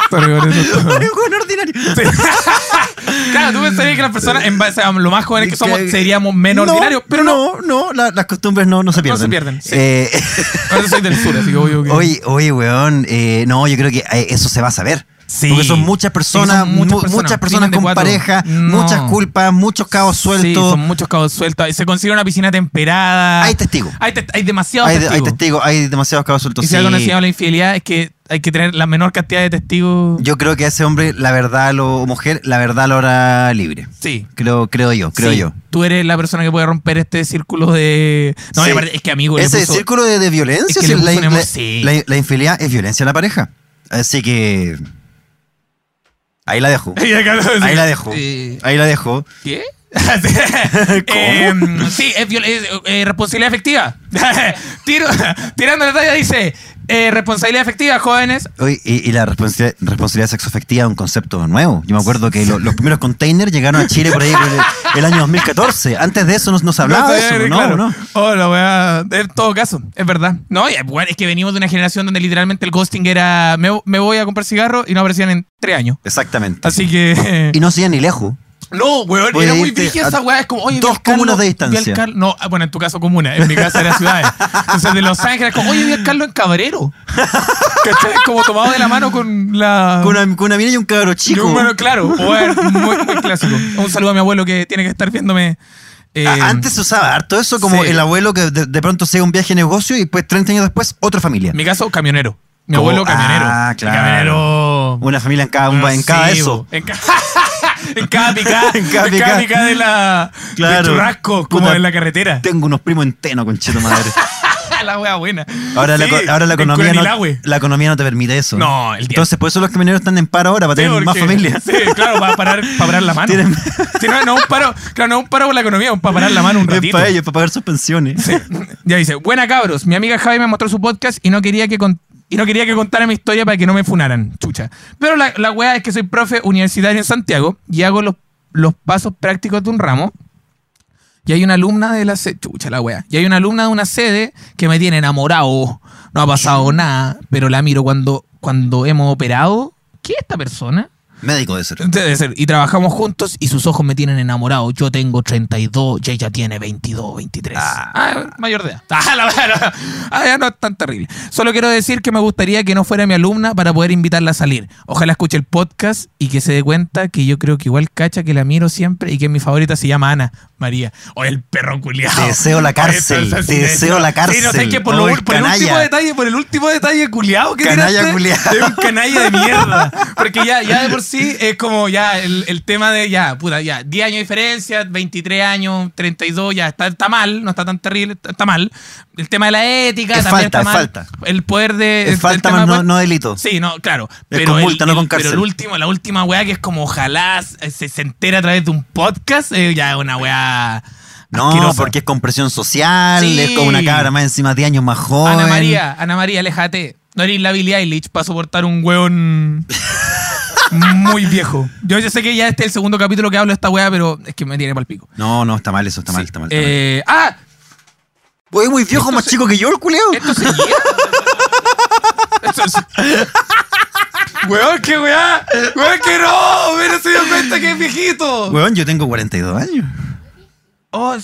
Sorry por eso. Weón ordinario. Sí. claro, tú pensarías que las personas, en base a lo más jóvenes que somos, seríamos menos No, ordinarios, pero no. no. No, la- las costumbres no, no se No pierden. se pierden, sí. Eh, soy del sur, así que obvio que. oye, oye, weón. eh, no, yo creo que eh, eso se va a saber. Sí. Porque son muchas personas, Sí, son muchas mu- personas. muchas personas Crimen de con cuatro. pareja, No. muchas culpas, muchos cabos Sí, sueltos. son muchos cabos sueltos. Se consigue una piscina temperada. Hay testigos. Hay, te- hay demasiados hay, testigos. hay testigos, hay demasiados cabos sueltos. Y si algo sí. nos enseña la infidelidad es que hay que tener la menor cantidad de testigos. Yo creo que a ese hombre, la verdad, lo, o mujer, la verdad lo hará libre. sí. Creo, creo yo, creo Sí, yo. Tú eres la persona que puede romper este círculo de. No, Sí. es que amigo. Ese puso- círculo de, de violencia, es que la, emo- sí. la- la infidelidad es violencia a la pareja. Así que. Ahí la dejo. Ahí la dejo. Ahí la dejo. ¿Qué? Eh, sí, es, es, eh, responsabilidad efectiva. Tiro, tirando la talla dice, eh, responsabilidad efectiva, jóvenes. Oye, y, y la responsabilidad, responsabilidad sexoafectiva es un concepto nuevo. Yo me acuerdo que lo- los primeros containers llegaron a Chile por ahí por el, el año 2014. Antes de eso no, no se hablaba de eso. No, claro. no. Oh, la weá, En todo caso, es verdad. No, y, bueno, es que venimos de una generación donde literalmente el ghosting era me, me voy a comprar cigarro y no aparecían en tres años. Exactamente. Así que. Y no iban ni lejos. No, weón, era muy brígida esa weá. Es como, oye, dos comunas de distancia. Carlos- no, ah, bueno, en tu caso comuna, en mi caso era ciudades. Entonces de Los Ángeles, como, oye, vi al Carlos en Cabrero. ¿Cachai? Como tomado de la mano con la. Con una, con una mina y un cabro chico. Bueno, claro, muy, muy clásico. Un saludo a mi abuelo que tiene que estar viéndome. eh, Antes se usaba harto eso, como sí. el abuelo que de, de pronto sea un viaje de negocio y pues 30 años después otra familia. En mi caso, camionero. Mi abuelo, camionero. Ah, claro. Camionero. Una familia en cada, un- en cada Sí, eso. En, ca- en cada picada. En cada picada. picada de la. Claro. De churrasco, como Puta, en la carretera. Tengo unos primos en Teno, concheto madre. la wea buena. Ahora, la, Sí, ahora la, economía no, la economía no te permite eso. No, el. Entonces, por eso los camioneros están en paro ahora, para Sí, tener más familia. Sí, claro, para parar, para parar la mano. Tienen- Sí, no, no, un paro, claro, no un paro por la economía, un para parar la mano un Es ratito. para ellos, para pagar sus pensiones. Sí. Ya dice, buena cabros, mi amiga Javi me mostró su podcast y no quería que con- y no quería que contara mi historia para que no me funaran, chucha. Pero la, la weá es que soy profe universitario en Santiago y hago los, los pasos prácticos de un ramo. Y hay una alumna de la sede, chucha la weá, y hay una alumna de una sede que me tiene enamorado, no ha pasado nada, pero la miro cuando, cuando hemos operado. ¿Qué es esta persona? Médico de ser. Debe ser. Y trabajamos juntos y sus ojos me tienen enamorado. Yo tengo 32 y ella tiene 22, 23. Ah. Ah, mayor de edad. Ah, la. Ah, ya no es tan terrible. Solo quiero decir que me gustaría que no fuera mi alumna para poder invitarla a salir. Ojalá escuche el podcast y que se dé cuenta que yo creo que igual cacha que la miro siempre y que mi favorita se llama Ana María. O el perro culiado. Te deseo la cárcel, te deseo la cárcel. Sí, no sé qué, por, lo- Oh, el por el último detalle, por el último detalle culiado que Canalla culiao. Es un canalla de mierda. Porque ya, ya de por sí es como ya el, el tema de ya, puta, ya, 10 años de diferencia, 23 años, 32, ya está, está mal, no está tan terrible, está, está mal. El tema de la ética Es también falta, está es mal. falta. El poder de. Es el falta tema no, de- no delito. Sí, no, claro. Es pero con multa, no con Pero cárcel. el último, la última weá que es como ojalá se, se entera a través de un podcast, eh, ya es una weá. No, asquerosa. porque es con presión social, Sí. es como una cabra más encima de años más joven. Ana María, Ana María, aléjate. No eres la Billie Eilish para soportar un weón muy viejo. Yo ya sé que ya este es el segundo capítulo que hablo de esta weá, pero es que me tiene pal pico. No, no, está mal eso, está mal, Sí. está mal. Está mal. Eh, ah, Oye, muy viejo, más chico que yo, el culeo. esto se. Esto es- Weón, qué weá. Weón, que no. Mira, se dio cuenta que es viejito. Weón, yo tengo 42 años. Oh.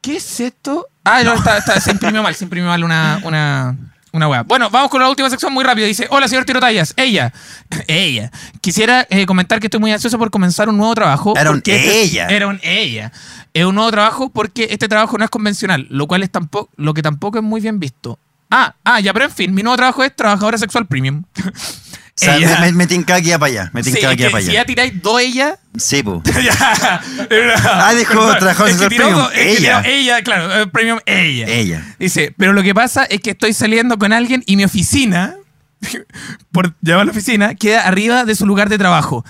¿Qué es esto? Ah, no, está, está- se imprimió mal, se imprimió mal una, una, una. Bueno, vamos con la última sección muy rápido. Dice, hola, señor Tirotallas. Ella, ella. Quisiera eh, comentar que estoy muy ansioso por comenzar un nuevo trabajo. Era un este- ella. era un ella. Es un nuevo trabajo porque este trabajo no es convencional, lo cual es tampoco, lo que tampoco es muy bien visto. Ah, ah, ya, pero en fin, mi nuevo trabajo es trabajadora sexual premium. O sea, Ella. me, me, aquí para allá. Me Sí, es aquí que para si allá. ya tiráis dos ella, Sí. Era- Ah, dijo trabajador es que tiró premium. que Ella. tiró ella, claro, eh, premium ella. Ella. Dice, pero lo que pasa es que estoy saliendo con alguien y mi oficina, por llamar la oficina, queda arriba de su lugar de trabajo.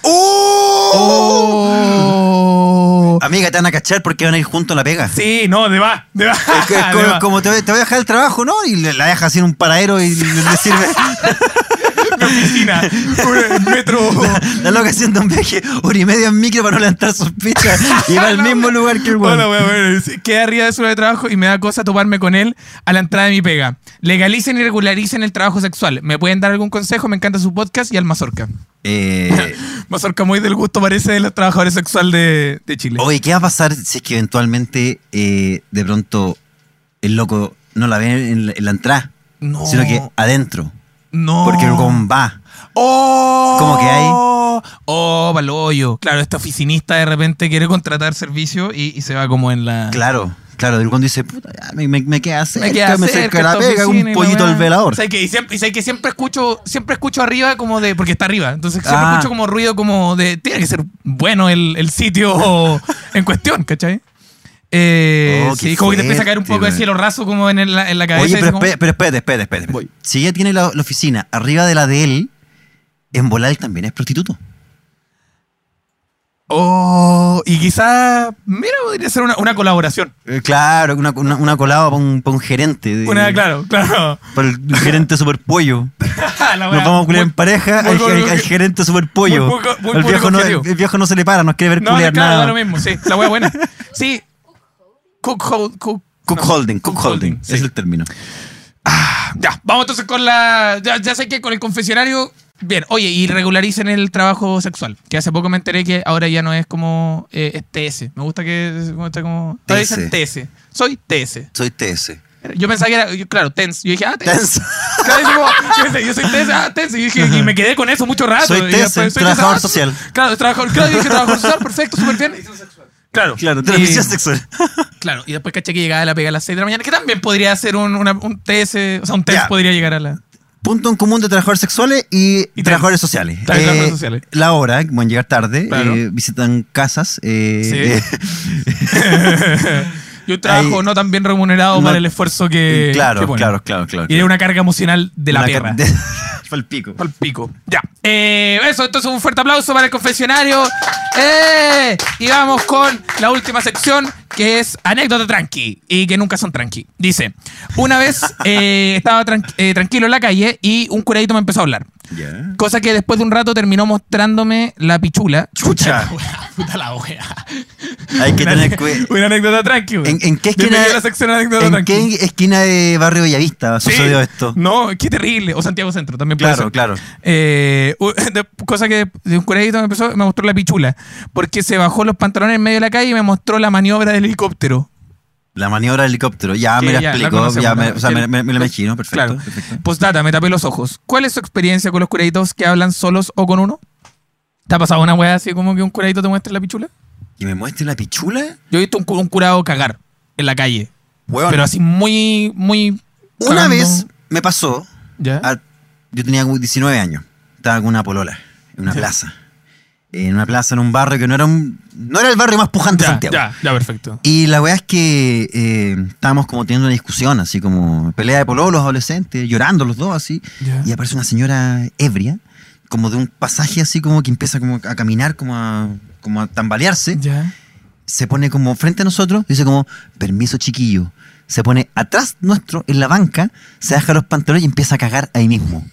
Oh. Amiga, te van a cachar porque van a ir juntos a la pega. Sí, no, de va, de va. Es, que es de como, va. como te, voy- te voy a dejar el trabajo, ¿no? Y la dejas en un paradero y le sirve. Una oficina, un metro. La loca haciendo un viaje hora y media en micro para no levantar sospechas y va al mismo lugar que el weón. wea. Sí, Queda arriba de su de trabajo y me da cosa toparme con él a la entrada de mi pega. Legalicen y regularicen el trabajo sexual. ¿Me pueden dar algún consejo? Me encanta su podcast y al Mazorca. Eh, Mazorca muy del gusto parece de los trabajadores sexuales de, de Chile. oye, ¿qué va a pasar si es que eventualmente eh, de pronto el loco no la ve en la, en la entrada, no. sino que adentro? No. Porque el weón va. ¡Oh! ¿Cómo que hay? Oh, paloyo. Claro, este oficinista de repente quiere contratar servicio y, y se va como en la. Claro, claro. El weón dice, puta, ya, me, me, queda cerca, Me queda me cerca la pega, un pollito al velador. ¿Sabes que, y siempre, y que siempre escucho, siempre escucho arriba como de. Porque está arriba. Entonces siempre Ah. escucho como ruido como de. Tiene que ser bueno el, el sitio en cuestión, ¿cachai? Eh, Oh, sí, como que te empieza a caer un poco de cielo raso como en, el- en la cabeza. Oye, pero, como- espérate, pero espérate, espérate, espérate. Voy. Si ella tiene la, la oficina arriba de la de él, en volar él también es prostituto. Oh, y quizá. Mira, podría ser una, una colaboración. Eh, claro, una, una, una colada para un, un gerente. de- Una, claro, claro. Para el gerente super pollo. La Nos vamos a culiar muy- en pareja muy al, poco- al- al gerente super pollo. muy poco- muy el, viejo no, el viejo no se le para, no quiere ver No, culiar claro, da nada. lo mismo, sí. La wea buena. Sí. Cook, hold, cook. Cook no, holding, cook holding. sí. Es el término. Ya, vamos entonces con la. Ya, ya sé que con el confesionario. Bien, oye, y regularicen el trabajo sexual. Que hace poco me enteré que ahora ya no es como. eh, es TS. Me gusta que. me gusta como. Todavía dicen TS. Soy TS. Soy TS. Yo pensaba que era. yo- claro, TENS. Yo dije, ah, TENS. Tenso. Claro, yo, como- yo soy TS, ah, TENS. Y, dije, y me quedé con eso mucho rato. Soy soy trabajador ah, social. Claro, trabajador, claro, dije trabajador social, perfecto, súper bien. Claro, Claro, transmisión sexual. Claro, y después caché que llegaba a la pega a las 6 de la mañana, que también podría ser un, una- un TS, o sea, un TES Ya. podría llegar a la... Punto en común de trabajadores sexuales y, Y trabajadores sociales. Claro, trabajadores sociales. La hora, van a llegar tarde, Claro. eh, visitan casas. eh, Sí. eh, Yo trabajo Ahí- no tan bien remunerado No- para el esfuerzo que... claro, que claro, claro, claro. Y era una carga emocional de la perra. de- Fue el pico. Al pico. Ya. Eh, eso, entonces un fuerte aplauso para el confesionario. ¡Eh! Y vamos con la última sección, que es anécdota tranqui. Y que nunca son tranqui. Dice, una vez eh, estaba tran- eh, tranquilo en la calle y un curadito me empezó a hablar. Cosa que después de un rato terminó mostrándome la pichula. Chucha. la wea, Puta la wea. Hay que Una- tener cuidado. Una anécdota tranqui, wea. ¿En, en qué esquina, Bienvenido a la sección anécdota ¿En tranqui. qué esquina de Barrio Bellavista Sí. sucedió esto? No, qué terrible. O Santiago Centro también puede Claro, ser. claro. Eh, cosa que de un curadito me empezó, me mostró la pichula. Porque se bajó los pantalones en medio de la calle y me mostró la maniobra del helicóptero. La maniobra del helicóptero. Ya Que me la ya, la explico. conocemos, ya me, o sea, Que- me, me- me lo imagino. Perfecto. Claro. perfecto. Postdata, me tapé los ojos. ¿Cuál es su experiencia con los curaditos que hablan solos o con uno? ¿Te ha pasado una weá así como que un curadito te muestre la pichula? ¿Y me muestre la pichula? Yo he visto un, cu- un curado cagar en la calle. Weón, Pero así muy, muy. una cagando. vez me pasó. ¿Ya? a- yo tenía como 19 años. Estaba con una polola. En una Sí. plaza. En una plaza, en un barrio que no era un. No era el barrio más pujante de Santiago. ya, ya, perfecto. Y la weá es que eh, estábamos como teniendo una discusión, así como pelea de pololos adolescentes, llorando los dos, así. Ya. Y aparece una señora ebria, como de un pasaje así como que empieza como a caminar, como a, como a tambalearse. Ya. Se pone como frente a nosotros, dice como, permiso chiquillo. Se pone atrás nuestro, en la banca, se deja los pantalones y empieza a cagar ahí mismo.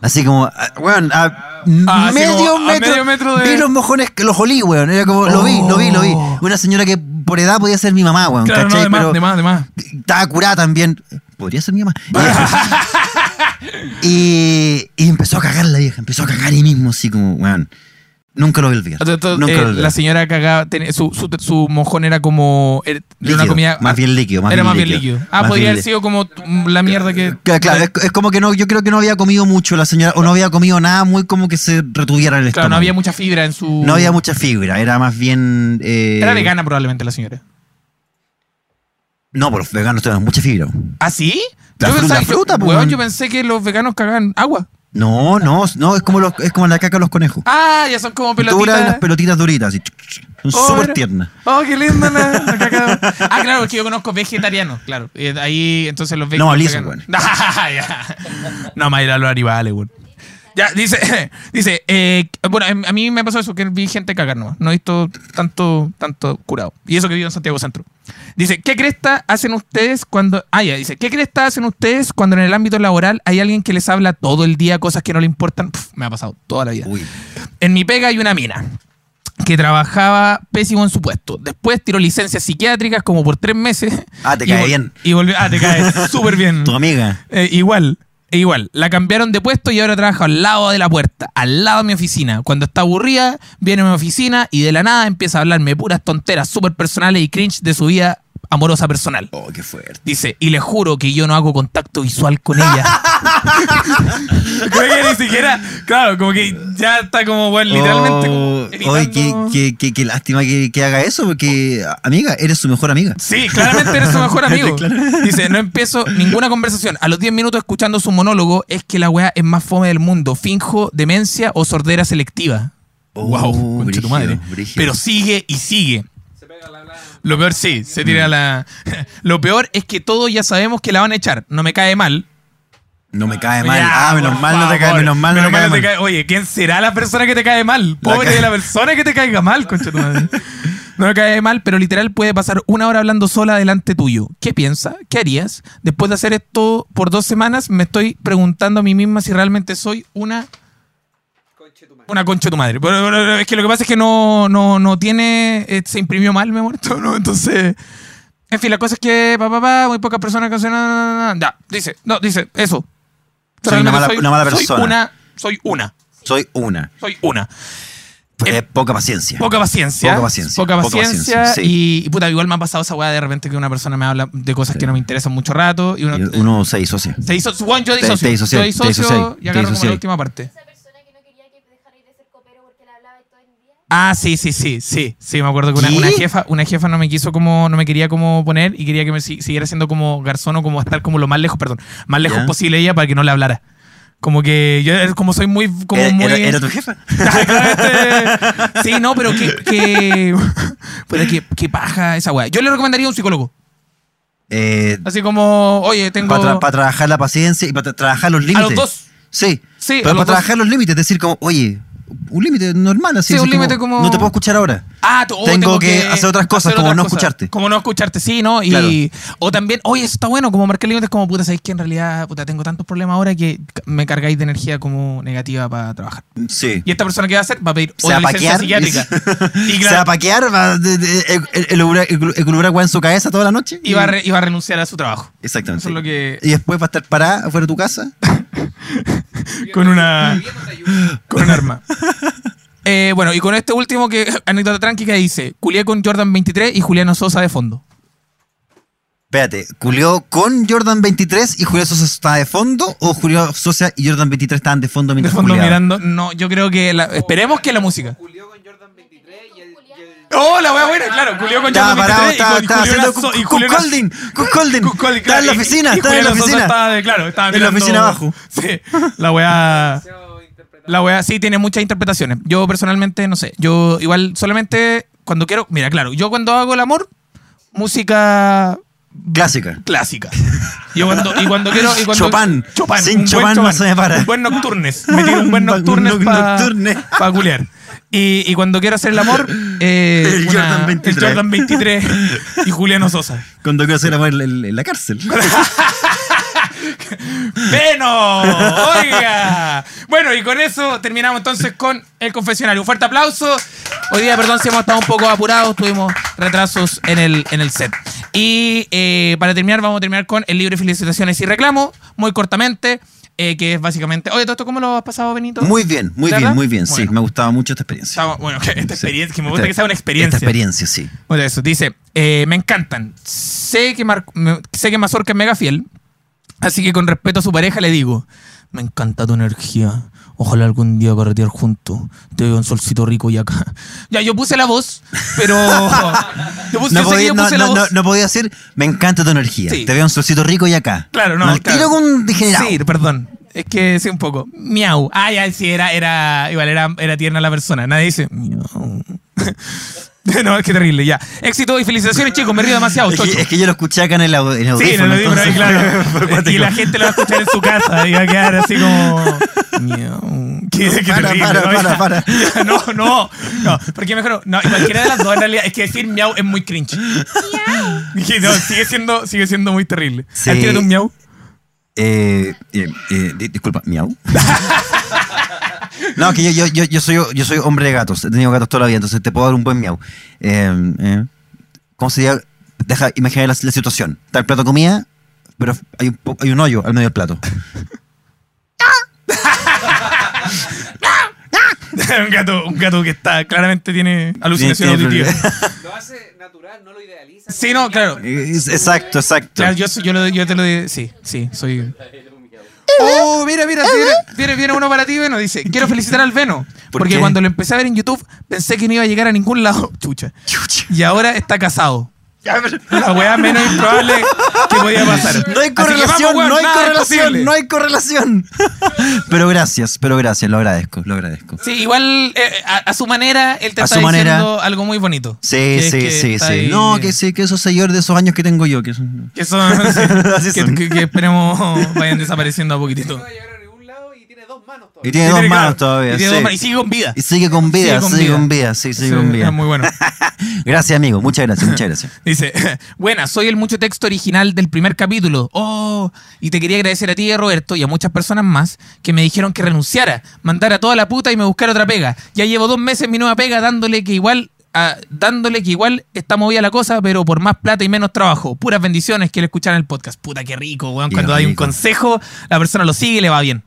Así como, ah, weón, a Ah, medio, como a metro, medio metro de- Vi los mojones que los olí, weón. Era como, lo vi, lo vi, lo vi. Oh. Una señora que por edad podía ser mi mamá, weón. Claro, no, ¿cachai? de más, Pero de más, de más. estaba curada también. Podría ser mi mamá. y, y empezó a cagar la vieja, empezó a cagar ahí mismo, así como, weón. Nunca lo voy a olvidar. Entonces, Nunca eh, lo voy a olvidar. la señora cagaba, tenía- su, su, su mojón era como. Era una Líquido, comida. más bien líquido, más era bien más bien líquido. Ah, Más podría haber sido como la mierda que. Claro, es, es como que no, yo creo que no había comido mucho la señora, o no había comido nada muy como que se retuviera en el Claro, estómago. no había mucha fibra en su. No había mucha fibra, era más bien... eh, Era vegana probablemente la señora. No, pero los veganos tienen mucha fibra. ¿Ah, sí? La fruta- la fruta, pues, weón, weón. yo pensé que los veganos cagaban agua. No, no, no, es como, los, es como la caca de los conejos. Ah, ya son como Duras, pelotitas. las pelotitas duritas, así. Son Oh, súper tiernas. Oh, qué linda la, la caca. Ah, claro, porque yo conozco vegetarianos, claro. Y ahí, entonces los veganos. No, liso, Ya. No, más ir a los animales, weón. Ya, dice, dice, eh, bueno, em, a mí me pasó eso, que vi gente cagar nomás. No he visto tanto, tanto curado. Y eso que vivo en Santiago Centro. Dice, ¿qué cresta hacen ustedes cuando... Ah, ya, dice, ¿qué cresta hacen ustedes cuando en el ámbito laboral hay alguien que les habla todo el día cosas que no le importan? Pf, me ha pasado toda la vida. Uy. En mi pega hay una mina que trabajaba pésimo en su puesto. Después tiró licencias psiquiátricas como por tres meses. Ah, te cae bien. Y volvió... Ah, te cae súper bien. Tu amiga. Eh, igual, e igual. La cambiaron de puesto y ahora trabaja al lado de la puerta, al lado de mi oficina. Cuando está aburrida, viene a mi oficina y de la nada empieza a hablarme puras tonteras súper personales y cringe de su vida amorosa personal. Oh, qué fuerte. Dice, y le juro que yo no hago contacto visual con ella. Creo que ni siquiera, claro, como que ya está como, bueno, literalmente. como Oh, Oye, qué, qué- qué- qué lástima que, que haga eso, porque, amiga, eres su mejor amiga. Sí, claramente eres su mejor amigo. Dice, no empiezo ninguna conversación. A los 10 minutos escuchando su monólogo es que la weá es más fome del mundo. Finjo demencia o sordera selectiva. Oh, wow, concha tu madre. brígido. Pero sigue y sigue. Se pega la bla. Lo peor sí, se tira Mm. la... Lo peor es que todos ya sabemos que la van a echar. No me cae mal. No me cae mal. Ya, ah, menos mal no te cae, menos mal no te cae mal no te mal. cae- Oye, ¿quién será la persona que te cae mal? La Pobre ca- de la persona que te caiga mal, concha tu madre. No me cae mal, pero literal puede pasar una hora hablando sola delante tuyo. ¿Qué piensa? ¿Qué harías? Después de hacer esto por dos semanas, me estoy preguntando a mí misma si realmente soy una. Una concha de tu madre. Pero, pero, es que lo que pasa es que no, no, no tiene. eh, se imprimió mal, me muerto, ¿no? Entonces. En fin, la cosa es que, pa, pa, pa, muy pocas personas nada. Ya, dice, no, dice, eso. Soy una mala- una mala Soy persona. una, soy una, Soy una. soy una. Pues, Eh, poca paciencia. Poca paciencia. Poca paciencia, Poca poca paciencia. paciencia, sí. y, y, puta, igual me ha pasado esa weá de repente que una persona me habla de cosas que no me interesan mucho rato. Y uno, Y Uno se disocia. se hizo, bueno, yo Te- te disocio. te disocio y agarro como la última parte. Esa persona que no quería que dejara de ser copero porque le hablaba todo el día. Ah, sí, sí, sí, sí. Sí, me acuerdo que una, jefa, una jefa no me quiso como, no me quería como poner y quería que me si- siguiera siendo como garzón o como estar como lo más lejos, perdón, más lejos Ya. posible ella para que no le hablara. Como que yo como soy muy como ¿Era, muy era- tu jefa? Sí, no, pero que que pero que, que paja esa weá. Yo le recomendaría un psicólogo. Eh, Así como, oye, tengo para trabajar la paciencia y para trabajar los a límites. los dos. Sí. Sí, a Pero los para dos. trabajar los límites, decir como, oye, un límite normal, así Sí, un límite como- No te puedo escuchar ahora. Ah, oh, Tengo que hacer otras cosas, como no escucharte. Como no escucharte, sí, ¿no? Y, Claro. O también, oye, eso está bueno, como marcar límites, como puta, sabéis que en realidad, puta, tengo tantos problemas ahora que me cargáis de energía como negativa para trabajar. Sí. Y esta persona que va a hacer va a pedir Se otra a licencia paquear. psiquiátrica. y, Se va a paquear, va el- el- el- el- el- en su cabeza toda la noche. y va a re- y va a renunciar a su trabajo. Exactamente. Eso es lo que. Y después va a estar parada afuera de tu casa. Con una. Con un arma. Eh, bueno, y con este último que anécdota tranqui que dice, culié con Jordan 23 y Juliano Sosa de fondo. Espérate, ¿culió con Jordan 23 y Julio Sosa estaba de fondo? ¿O Julio Sosa y Jordan 23 estaban de fondo De mientras fondo culiaban? mirando. No, yo creo que la- esperemos que la música. Julió con Jordan 23 y el. y el- Oh, la wea buena, claro. Culió con Estaba Jordan parado, 23 estaba, y estaba haciendo Holding. Holding. Estaba en la oficina, estaba en la oficina. Estaba claro, estaba En la mirando- oficina abajo. Sí, la wea... La wea sí tiene muchas interpretaciones. Yo personalmente, no sé. Yo igual solamente cuando quiero... Mira, claro, yo cuando hago el amor, música Clásica. clásica. Yo cuando, y cuando quiero... Y cuando, Chopin. Chopin. Sin un buen Chopin no se me para. Un buen nocturnes. Me tiro un buen nocturnes noc- para nocturne. culiar. Y, y cuando quiero hacer el amor, eh, El una- Jordan 23. el Jordan 23 y Juliano Sosa. Cuando quiero hacer amor en, en- en la cárcel. ¡Veno! ¡Oiga! Bueno, y con eso terminamos entonces con el confesionario. Un fuerte aplauso. Hoy día, perdón si hemos estado un poco apurados, tuvimos retrasos en el, en el set. Y eh, para terminar, vamos a terminar con el libro de felicitaciones y reclamos, muy cortamente, eh, que es básicamente... Oye, ¿todo esto cómo lo has pasado, Benito? Muy bien, muy bien, muy bien. Sí, Bueno. me gustaba mucho esta experiencia. Estamos- bueno, esta Sí. experiencia, que me gusta Esta- que sea una experiencia. Esta experiencia, sí. Bueno, eso, dice, eh, me encantan. Sé que, Mar- sé que Mazorca es mega fiel, así que con respeto a su pareja le digo, me encanta tu energía. Ojalá algún día carretear juntos. Te veo un solcito rico y acá. Ya, yo puse la voz, pero... Yo, puse, No podía, yo no, puse la no, voz. no podía decir, me encanta tu energía. Sí. Te veo un solcito rico y acá. Claro, no. Al claro. tiro con degenerado. Sí, perdón. Es que sí, un poco. Miau. Ah, ya, sí, era, era, igual era, era tierna la persona. Nadie dice miau. no, es que terrible, ya. Éxito y felicitaciones, chicos. Me río demasiado, Es chocho. que, es que yo lo escuché acá en el, en el Sí, no lo digo, entonces- claro. y la gente lo va a escuchar en su casa y va a quedar así como. miau. Qué, qué para, terrible, para, ¿no? para, para. No, no, no. Porque mejor. No, y cualquiera de las dos en realidad. Es que decir miau es muy cringe. Miau. No, sigue siendo, sigue siendo muy terrible. Sí. ¿Has tirado un miau? Eh, eh, eh, di- disculpa, miau. No, que yo, yo, yo, yo soy, yo soy hombre de gatos. He tenido gatos toda la vida, entonces te puedo dar un buen miau. Eh, eh, ¿Cómo sería? Deja, imaginar la, la situación. Está el plato de comida, pero hay un, hay un hoyo al medio del plato. un, gato, un gato que está claramente tiene alucinación Tiene- tiene auditiva. Lo hace natural, no lo idealiza. Sí, no, claro. Exacto, exacto. Claro, yo, soy- yo, lo- yo te lo digo. Sí, sí, soy. Oh, mira, mira, viene, viene, viene uno para ti, Veno. Dice: Quiero felicitar al Veno. ¿Por Porque qué? cuando lo empecé a ver en YouTube, pensé que no iba a llegar a ningún lado. Chucha. Y ahora está casado. La weá menos improbable que podía pasar. No hay correlación, vamos, no hay correlación, no hay correlación. pero gracias, pero gracias, lo agradezco, lo agradezco. Sí, igual eh, a, a su manera, él te A está su manera. diciendo algo muy bonito. Sí, sí, que sí, sí. ahí- No, que sí, que esos señores de esos años que tengo yo, que son... Que son. sí, Así que, son. que- que esperemos vayan desapareciendo a poquitito. No va a llegar a ningún lado y tiene dos manos Y todavía. tiene Y dos tiene, manos claro, todavía, y tiene sí. dos manos, y sigue con vida. Y sigue con vida, Sigue con sigue vida. con vida, sí, sigue Sí, con vida. Es muy bueno. Gracias, amigo, muchas gracias, muchas gracias. Dice, buena, soy el mucho texto original del primer capítulo. Oh, y te quería agradecer a ti, Roberto, y a muchas personas más que me dijeron que renunciara, mandara toda la puta y me buscara otra pega. Ya llevo dos meses mi nueva pega dándole que igual... ah, dándole que igual está movida la cosa, pero por más plata y menos trabajo. Puras bendiciones que le escuchan el podcast. Puta, qué rico, weón. Qué Cuando hay un consejo, la persona lo sigue y le va bien.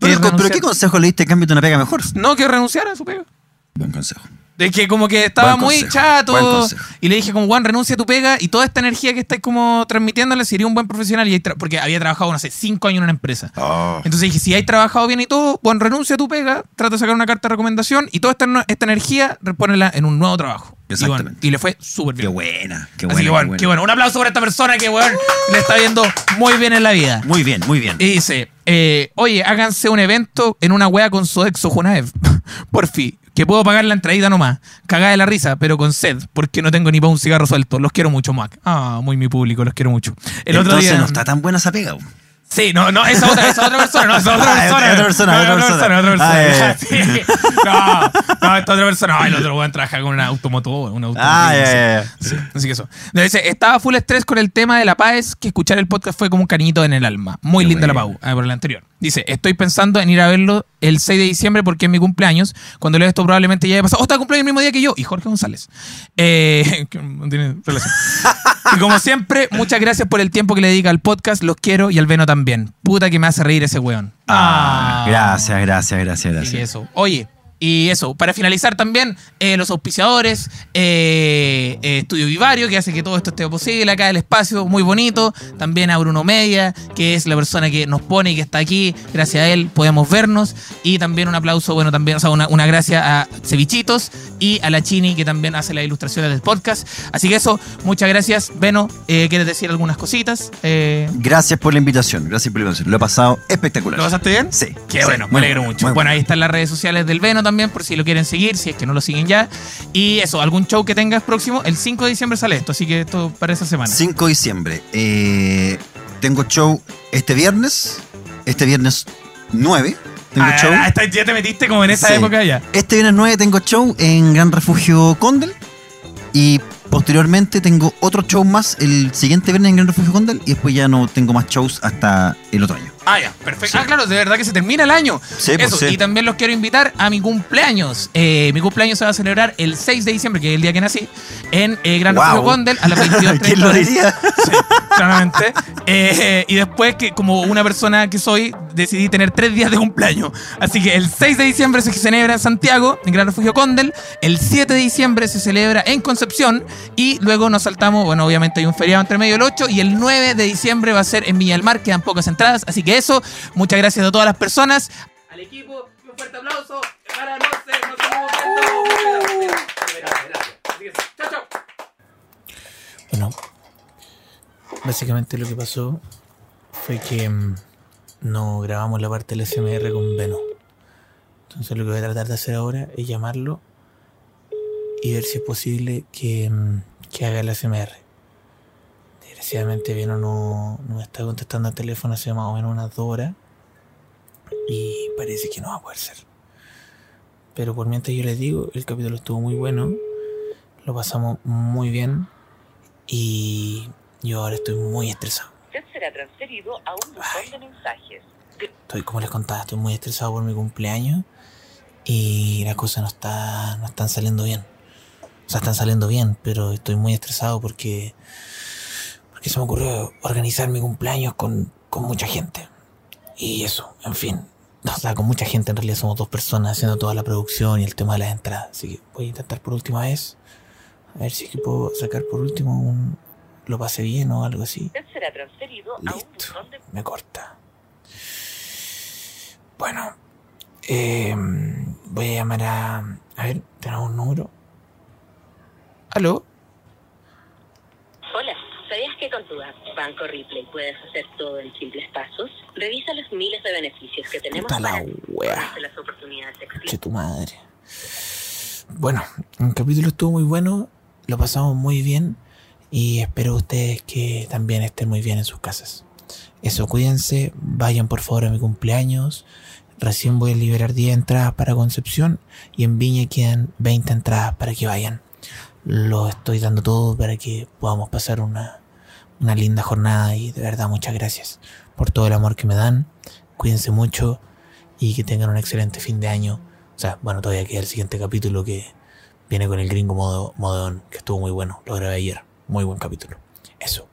Pero, ¿Quieres pero ¿qué consejo le diste? Cámbiate una pega mejor. No, que renunciara a su pega. Buen consejo. De que como que estaba Buen muy consejo, chato y le dije como Juan renuncia a tu pega y toda esta energía que estáis como transmitiéndole sería un buen profesional y porque había trabajado no sé cinco años en una empresa Oh. entonces dije si hay trabajado bien y todo Juan renuncia a tu pega trata de sacar una carta de recomendación y toda esta, esta energía repónela en un nuevo trabajo y, bueno, Exactamente. y le fue súper Qué bien buena, qué así buena. que qué bueno, buena. qué bueno un aplauso para esta persona que bueno, le está viendo muy bien en la vida Muy bien, muy bien. y dice, eh, oye, háganse un evento en una wea con Sodexo Junaev. Por fin, que puedo pagar la entradita nomás. Cagada de la risa, pero con sed, porque no tengo ni para un cigarro suelto. Los quiero mucho, Mac. Ah, muy mi público, los quiero mucho. El otro día. no está tan buena esa pega. Sí, no, no, esa otra, esa otra persona, no, esa otra Ah, es persona. otra persona, No, otra otra persona. otra persona. Ah, ya. Sí. No, no, esta otra persona. Ay, el otro weón trabaja con una automotor, un auto. Ah, ya. Sí, así que eso. No, dice, estaba full estrés con el tema de la paz, que escuchar el podcast fue como un cariñito en el alma. Muy Qué linda la. Pau, ah, por el anterior. Dice, estoy pensando en ir a verlo el 6 de diciembre porque es mi cumpleaños. Cuando leo esto probablemente ya haya pasado. Oh, está cumpleaños el mismo día que yo. Y Jorge González. Eh, tiene relación. y como siempre, muchas gracias por el tiempo que le dedica al podcast. Los quiero y al Veno también. Puta que me hace reír ese weón. Ah, gracias, gracias, gracias, Y gracias. eso. Oye, y eso, para finalizar también, eh, los auspiciadores, eh, eh, Estudio Vivario, que hace que todo esto esté posible, acá el espacio muy bonito, también a Bruno Media, que es la persona que nos pone y que está aquí, gracias a él podemos vernos, y también un aplauso, bueno, también, o sea, una, una gracia a Cevichitos y a la Chini, que también hace las ilustraciones del podcast. Así que eso, muchas gracias. Beno, ¿quieres decir algunas cositas? Gracias por la invitación, gracias por la invitación. Lo he pasado espectacular. ¿Lo pasaste bien? Sí. Qué sí, bueno, me alegro mucho. Bueno, ahí están las redes sociales del Veno también, por si lo quieren seguir, si es que no lo siguen ya. Y eso, algún show que tengas próximo, el 5 de diciembre sale esto, así que esto para esa semana. 5 de diciembre. eh, tengo show este viernes. Este viernes 9. Tengo Ah, show. ah, ya te metiste como en esa Sí. época ya. Este viernes 9 tengo show en Gran Refugio Condel. Y posteriormente tengo otro show más el siguiente viernes en Gran Refugio Condel. Y después ya no tengo más shows hasta el otro año. Ah, ya, perfecto. Sí. Ah, claro, de verdad que se termina el año. Sí, pues, Eso, sí. y también los quiero invitar a mi cumpleaños. Eh, mi cumpleaños se va a celebrar el 6 de diciembre, que es el día que nací, en eh, Gran Wow. Refugio Condel a las 22.30 ¿Quién lo diría? Sí, claramente. Eh, y después que como una persona que soy, decidí tener tres días de cumpleaños. Así que el 6 de diciembre se celebra en Santiago, en Gran Refugio Condel. El 7 de diciembre se celebra en Concepción. Y luego nos saltamos, bueno, obviamente hay un feriado entre medio el 8. Y el 9 de diciembre va a ser en Viña del Mar, quedan pocas entradas. Así que eso, muchas gracias a todas las personas. Al equipo, un fuerte aplauso para no sé, no sé Chao, chao. Bueno, básicamente lo que pasó fue que mm, no grabamos la parte del SMR con Veno. Entonces lo que voy a tratar de hacer ahora es llamarlo y ver si es posible que, mm, que haga el SMR. Desgraciadamente Veno no, no me está contestando al teléfono hace más o menos unas dos horas. y parece que no va a poder ser. Pero por mientras yo les digo, el capítulo estuvo muy bueno, lo pasamos muy bien y yo ahora estoy muy estresado. Será transferido a un buzón de mensajes. Estoy, como les contaba, estoy muy estresado por mi cumpleaños y las cosas no, está, no están saliendo bien. O sea, están saliendo bien, pero estoy muy estresado porque, porque se me ocurrió organizar mi cumpleaños con, con mucha gente. Y eso, en fin. O sea, con mucha gente, en realidad somos dos personas haciendo toda la producción y el tema de las entradas. Así que voy a intentar por última vez. A ver si es que puedo sacar por último un... Lo pase bien o algo así. Será transferido a un Listo. de Me corta. Bueno, eh, voy a llamar a. A ver, tenemos un número. ¿Aló? ¿Sabías que con tu app Banco Ripley puedes hacer todo en simples pasos? Revisa los miles de beneficios que tenemos Puta la para wea. Conoce las oportunidades Che exclusivas. tu madre. Bueno, el capítulo estuvo muy bueno, lo pasamos muy bien y espero ustedes que también estén muy bien en sus casas. Eso, cuídense, vayan por favor a mi cumpleaños. Recién voy a liberar 10 entradas para Concepción y en Viña quedan 20 entradas para que vayan. Lo estoy dando todo para que podamos pasar una, una linda jornada y de verdad muchas gracias por todo el amor que me dan. Cuídense mucho y que tengan un excelente fin de año. O sea, bueno, todavía queda el siguiente capítulo que viene con el gringo modo, modón, que estuvo muy bueno. Lo grabé ayer. Muy buen capítulo. Eso.